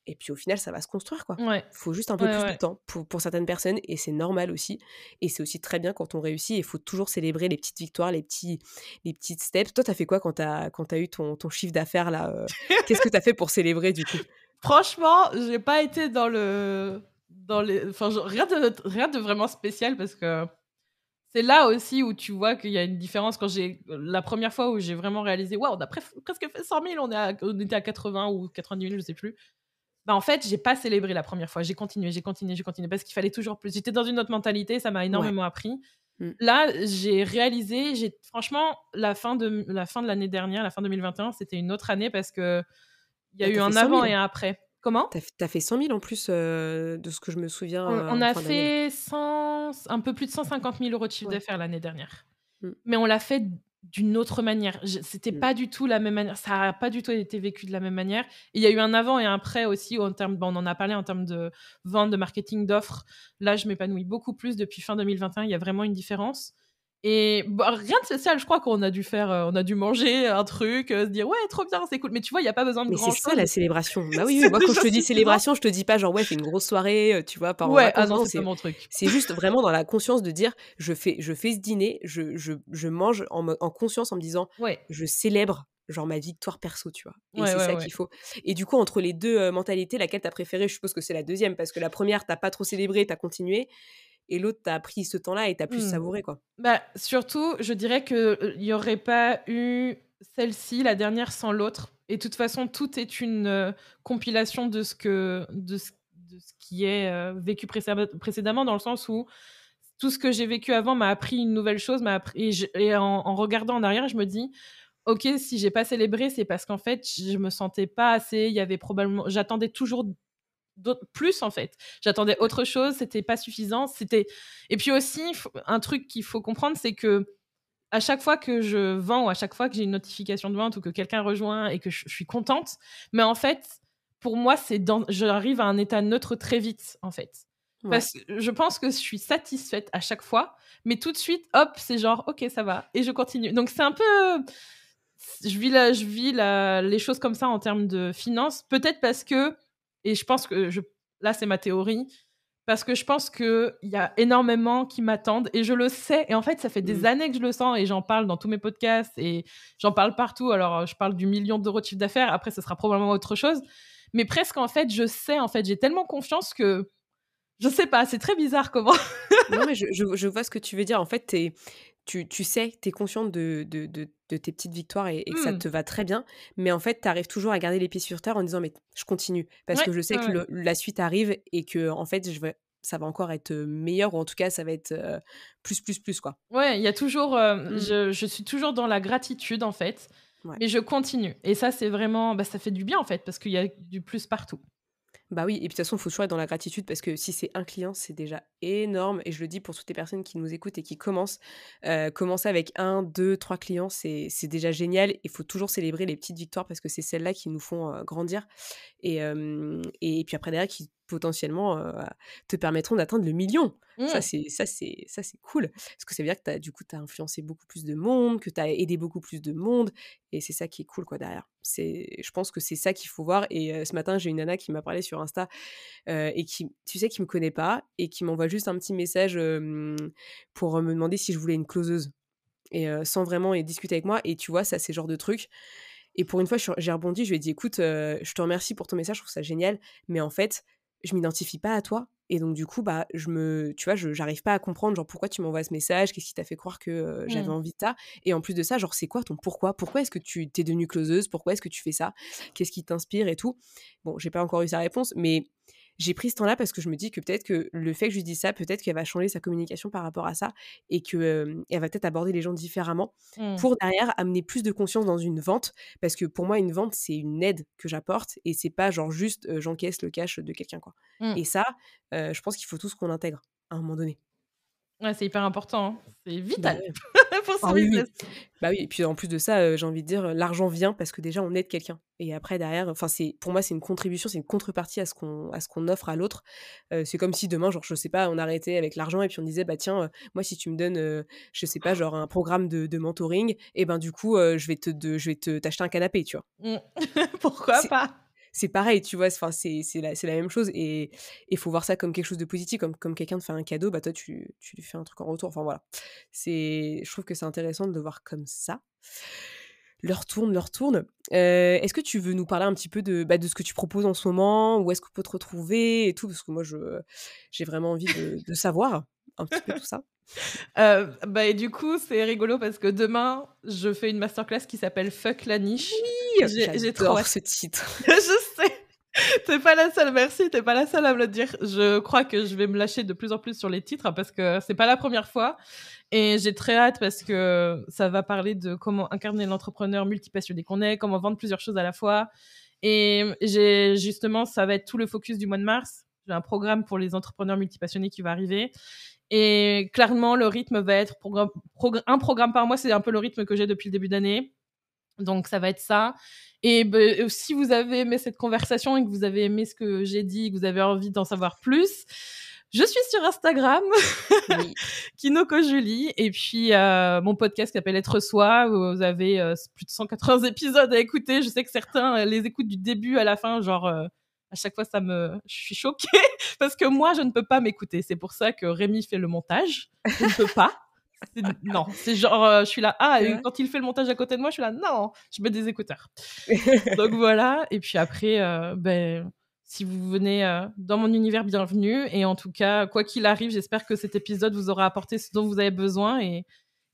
Et puis au final, ça va se construire, quoi. Il faut juste un peu plus de temps pour, pour, certaines personnes, et c'est normal aussi. Et c'est aussi très bien quand on réussit. Il faut toujours célébrer les petites victoires, les petits, les petites steps. Toi, t'as fait quoi quand t'as quand as eu ton, ton chiffre d'affaires là euh? Qu'est-ce que t'as fait pour célébrer du coup? Franchement, j'ai pas été dans le dans les. Enfin, rien, de, rien de vraiment spécial parce que c'est là aussi où tu vois qu'il y a une différence. Quand j'ai la première fois où j'ai vraiment réalisé waouh on a presque fait 100 000 on, est on était à 80 ou 90 000 je sais plus. Bah en fait j'ai pas célébré la première fois. J'ai continué j'ai continué j'ai continué parce qu'il fallait toujours plus. J'étais dans une autre mentalité ça m'a énormément appris. Mmh. là j'ai réalisé j'ai franchement la fin de la fin de l'année dernière la fin 2021 c'était une autre année parce que il y a bah, eu un avant et un après Comment? T'as as fait 100 000 en plus de ce que je me souviens. On, a fait 100, un peu plus de 150 000 euros de chiffre d'affaires l'année dernière. Mmh. Mais on l'a fait d'une autre manière. C'était mmh. pas du tout la même manière. Ça n'a pas du tout été vécu de la même manière. il y a eu un avant et un après aussi en termes. on en a parlé en termes de vente, de marketing, d'offres. Là, je m'épanouis beaucoup plus depuis fin 2021. Il y a vraiment une différence. Et bah, rien de spécial, je crois qu'on a dû faire, euh, on a dû manger un truc, euh, se dire ouais, trop bien, c'est cool. Mais tu vois, il n'y a pas besoin de mais grand C'est ça la célébration. bah oui, moi quand je te dis célébration, je te dis pas genre ouais, fais une grosse soirée, euh, tu vois, par Ouais, ah non, c'est mon truc. C'est juste vraiment dans la conscience de dire je fais, je fais ce dîner, je, je, je mange en, en, conscience en me disant ouais. je célèbre genre ma victoire perso, tu vois. Et c'est ça qu'il faut. Et du coup, entre les deux mentalités, laquelle t'as préféré? Je suppose que c'est la deuxième, parce que la première, t'as pas trop célébré, t'as continué et l'autre t'as pris ce temps-là et t'as pu mmh. savourer quoi. Bah surtout, je dirais que il y aurait pas eu celle-ci, la dernière sans l'autre. Et de toute façon, tout est une compilation de ce que de ce, de ce qui est vécu précédemment, dans le sens où tout ce que j'ai vécu avant m'a appris une nouvelle chose, m'a appris et, en, en, regardant en arrière, je me dis ok, si j'ai pas célébré, c'est parce qu'en fait, je me sentais pas assez. Il y avait probablement, j'attendais toujours plus en fait. J'attendais autre chose, c'était pas suffisant. C'était et puis aussi un truc qu'il faut comprendre, c'est que à chaque fois que je vends ou à chaque fois que j'ai une notification de vente ou que quelqu'un rejoint et que je, suis contente, mais en fait, pour moi, c'est dans, j'arrive à un état neutre très vite en fait. Parce que je pense que je suis satisfaite à chaque fois, mais tout de suite, hop, c'est genre, ok, ça va, et je continue. Donc c'est un peu, je vis, la, je vis la, les choses comme ça en termes de finances, peut-être parce que et je pense que je, là, c'est ma théorie. Parce que je pense qu'il y a énormément qui m'attendent et je le sais. Et en fait, ça fait des mmh. années que je le sens et j'en parle dans tous mes podcasts et j'en parle partout. Alors, je parle du million d'euros de chiffre d'affaires. Après, ce sera probablement autre chose. Mais presque, en fait, je sais, en fait, j'ai tellement confiance que je sais pas, c'est très bizarre comment. non, mais je, je, je, vois ce que tu veux dire. En fait, es, tu, tu sais, tu es consciente de, de, de, de, tes petites victoires et, que ça mmh. te va très bien. Mais en fait, tu arrives toujours à garder les pieds sur terre en disant, mais je continue. Parce que je sais que la suite arrive et que, en fait, je vais, ça va encore être meilleur ou en tout cas, ça va être plus, plus, plus, quoi. Ouais, il y a toujours. Mmh. je, je, suis toujours dans la gratitude, en fait. Mais je continue. Et ça, c'est vraiment. Bah, ça fait du bien, en fait, parce qu'il y a du plus partout. Bah oui, et puis de toute façon, il faut toujours être dans la gratitude parce que si c'est un client, c'est déjà énorme. Et je le dis pour toutes les personnes qui nous écoutent et qui commencent, euh, commencer avec un, deux, trois clients, c'est déjà génial. Il faut toujours célébrer les petites victoires parce que c'est celles-là qui nous font euh, grandir. Et, et, puis après, derrière, qui potentiellement te permettront d'atteindre le million. Ça, mmh. c'est ça c'est ça c'est cool parce que ça veut dire que as, du coup tu as influencé beaucoup plus de monde, que tu as aidé beaucoup plus de monde et c'est ça qui est cool quoi derrière. C'est je pense que c'est ça qu'il faut voir et ce matin, j'ai une nana qui m'a parlé sur Insta et qui tu sais qui me connaît pas et qui m'envoie juste un petit message pour me demander si je voulais une closeuse et sans vraiment discuter avec moi et tu vois ça c'est genre de truc et pour une fois j'ai rebondi je lui ai dit écoute je te remercie pour ton message je trouve ça génial mais en fait je m'identifie pas à toi. Et donc, du coup, bah, je me, tu vois, je j'arrive pas à comprendre, genre, pourquoi tu m'envoies ce message, qu'est-ce qui t'a fait croire que j'avais mmh. envie de ça. Et en plus de ça, genre, c'est quoi ton pourquoi? Pourquoi est-ce que tu t'es devenue closeuse? Pourquoi est-ce que tu fais ça? Qu'est-ce qui t'inspire et tout? Bon, j'ai pas encore eu sa réponse, mais j'ai pris ce temps-là parce que je me dis que peut-être que le fait que je lui dise ça, peut-être qu'elle va changer sa communication par rapport à ça et qu'elle elle va peut-être aborder les gens différemment mmh. pour derrière amener plus de conscience dans une vente parce que pour moi une vente c'est une aide que j'apporte et c'est pas genre juste j'encaisse le cash de quelqu'un quoi. Mmh. Et ça, je pense qu'il faut tous qu'on intègre à un moment donné. Ouais, c'est hyper important, hein. c'est vital bah pour son ah business. Bah oui, et puis en plus de ça, j'ai envie de dire, l'argent vient parce que déjà on aide quelqu'un. Et après derrière, enfin c'est pour moi c'est une contribution, c'est une contrepartie à ce qu'on à ce qu'on offre à l'autre. c'est comme si demain, genre je sais pas, on arrêtait avec l'argent et puis on disait bah tiens, moi si tu me donnes, je sais pas, genre un programme de, de mentoring, et ben du coup je vais te je vais te t'acheter un canapé, tu vois. Mmh. Pourquoi pas? C'est pareil, tu vois, c'est, la, la même chose et il faut voir ça comme quelque chose de positif, comme, comme quelqu'un te fait un cadeau, bah toi tu, tu lui fais un truc en retour, enfin voilà. Je trouve que c'est intéressant de le voir comme ça. Leur tourne, leur tourne. Euh, est-ce que tu veux nous parler un petit peu de, bah, de ce que tu proposes en ce moment Où est-ce qu'on peut te retrouver et tout? Parce que moi, je, j'ai vraiment envie de, savoir. Un petit peu tout ça euh, bah, et du coup, c'est rigolo parce que demain, je fais une masterclass qui s'appelle Fuck la niche. Oui, j'ai trop ce titre. je sais. T'es pas la seule, merci. T'es pas la seule à me le dire. Je crois que je vais me lâcher de plus en plus sur les titres parce que c'est pas la première fois. Et j'ai très hâte parce que ça va parler de comment incarner l'entrepreneur multipassionné qu'on est, comment vendre plusieurs choses à la fois. Et j'ai justement, ça va être tout le focus du mois de mars. J'ai un programme pour les entrepreneurs multipassionnés qui va arriver. Et clairement, le rythme va être un programme par mois. C'est un peu le rythme que j'ai depuis le début d'année. Donc, ça va être ça. Et ben, si vous avez aimé cette conversation et que vous avez aimé ce que j'ai dit, que vous avez envie d'en savoir plus, je suis sur Instagram, oui. Kinoko Julie, et puis euh, mon podcast qui s'appelle Être Soi. Vous avez euh, plus de 180 épisodes à écouter. Je sais que certains les écoutent du début à la fin, genre à chaque fois ça me, je suis choquée parce que moi je ne peux pas m'écouter. C'est pour ça que Rémi fait le montage. Je ne peux pas. Non, c'est genre, je suis là, ah, et quand il fait le montage à côté de moi, je suis là, non, je mets des écouteurs. Donc voilà, et puis après, ben, si vous venez euh, dans mon univers, bienvenue. Et en tout cas, quoi qu'il arrive, j'espère que cet épisode vous aura apporté ce dont vous avez besoin et,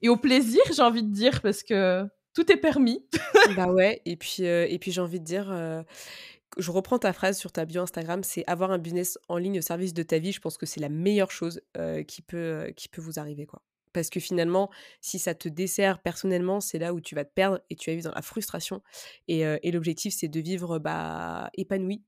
et au plaisir, j'ai envie de dire, parce que tout est permis. bah ouais, et puis, euh, et puis j'ai envie de dire, euh, je reprends ta phrase sur ta bio Instagram, c'est avoir un business en ligne au service de ta vie. Je pense que c'est la meilleure chose qui, peut, qui peut vous arriver, quoi. Parce que finalement, si ça te dessert personnellement, c'est là où tu vas te perdre et tu vas vivre dans la frustration. Et, et l'objectif, c'est de vivre bah, épanoui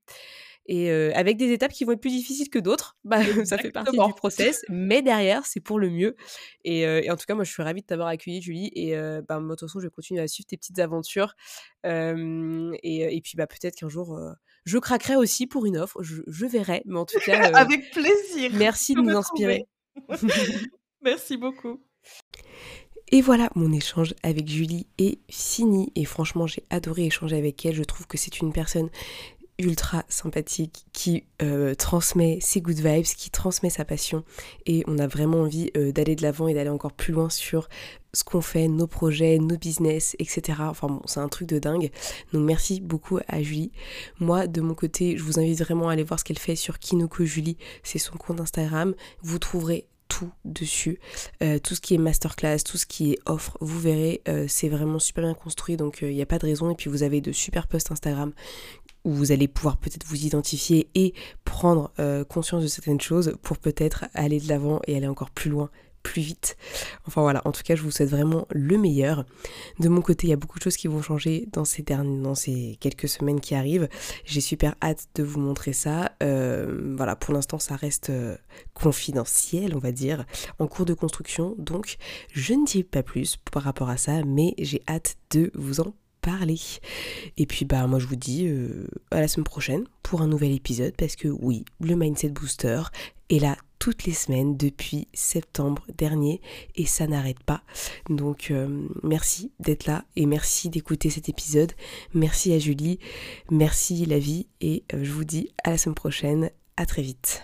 et avec des étapes qui vont être plus difficiles que d'autres. Bah, ça fait partie du process, mais derrière, c'est pour le mieux. Et, en tout cas, moi, je suis ravie de t'avoir accueilli, Julie. Et bah, de toute façon, je vais continuer à suivre tes petites aventures. et, puis, bah, peut-être qu'un jour, je craquerai aussi pour une offre. Je, verrai. Mais en tout cas. avec plaisir. Merci de nous inspirer. merci beaucoup. Et voilà, mon échange avec Julie est fini. Et franchement, j'ai adoré échanger avec elle. Je trouve que c'est une personne ultra sympathique, qui euh, transmet ses good vibes, qui transmet sa passion. Et on a vraiment envie euh, d'aller de l'avant et d'aller encore plus loin sur ce qu'on fait, nos projets, nos business, etc. Enfin bon, c'est un truc de dingue. Donc merci beaucoup à Julie. Moi, de mon côté, je vous invite vraiment à aller voir ce qu'elle fait sur Kinoko Julie. C'est son compte Instagram. Vous trouverez tout dessus. Euh, tout ce qui est masterclass, tout ce qui est offre, vous verrez, c'est vraiment super bien construit, donc il n'y a pas de raison. Et puis vous avez de super posts Instagram où vous allez pouvoir peut-être vous identifier et prendre euh, conscience de certaines choses pour peut-être aller de l'avant et aller encore plus loin plus vite. Enfin voilà, en tout cas, je vous souhaite vraiment le meilleur. De mon côté, il y a beaucoup de choses qui vont changer dans ces, derniers, dans ces quelques semaines qui arrivent. J'ai super hâte de vous montrer ça. Euh, voilà, pour l'instant, ça reste euh, confidentiel, on va dire, en cours de construction. Donc, je ne dis pas plus par rapport à ça, mais j'ai hâte de vous en parler. Et puis bah moi je vous dis euh, à la semaine prochaine pour un nouvel épisode parce que oui, le Mindset Booster est là toutes les semaines depuis septembre dernier et ça n'arrête pas. Donc euh, merci d'être là et merci d'écouter cet épisode. Merci à Julie, merci la vie et euh, je vous dis à la semaine prochaine. À très vite.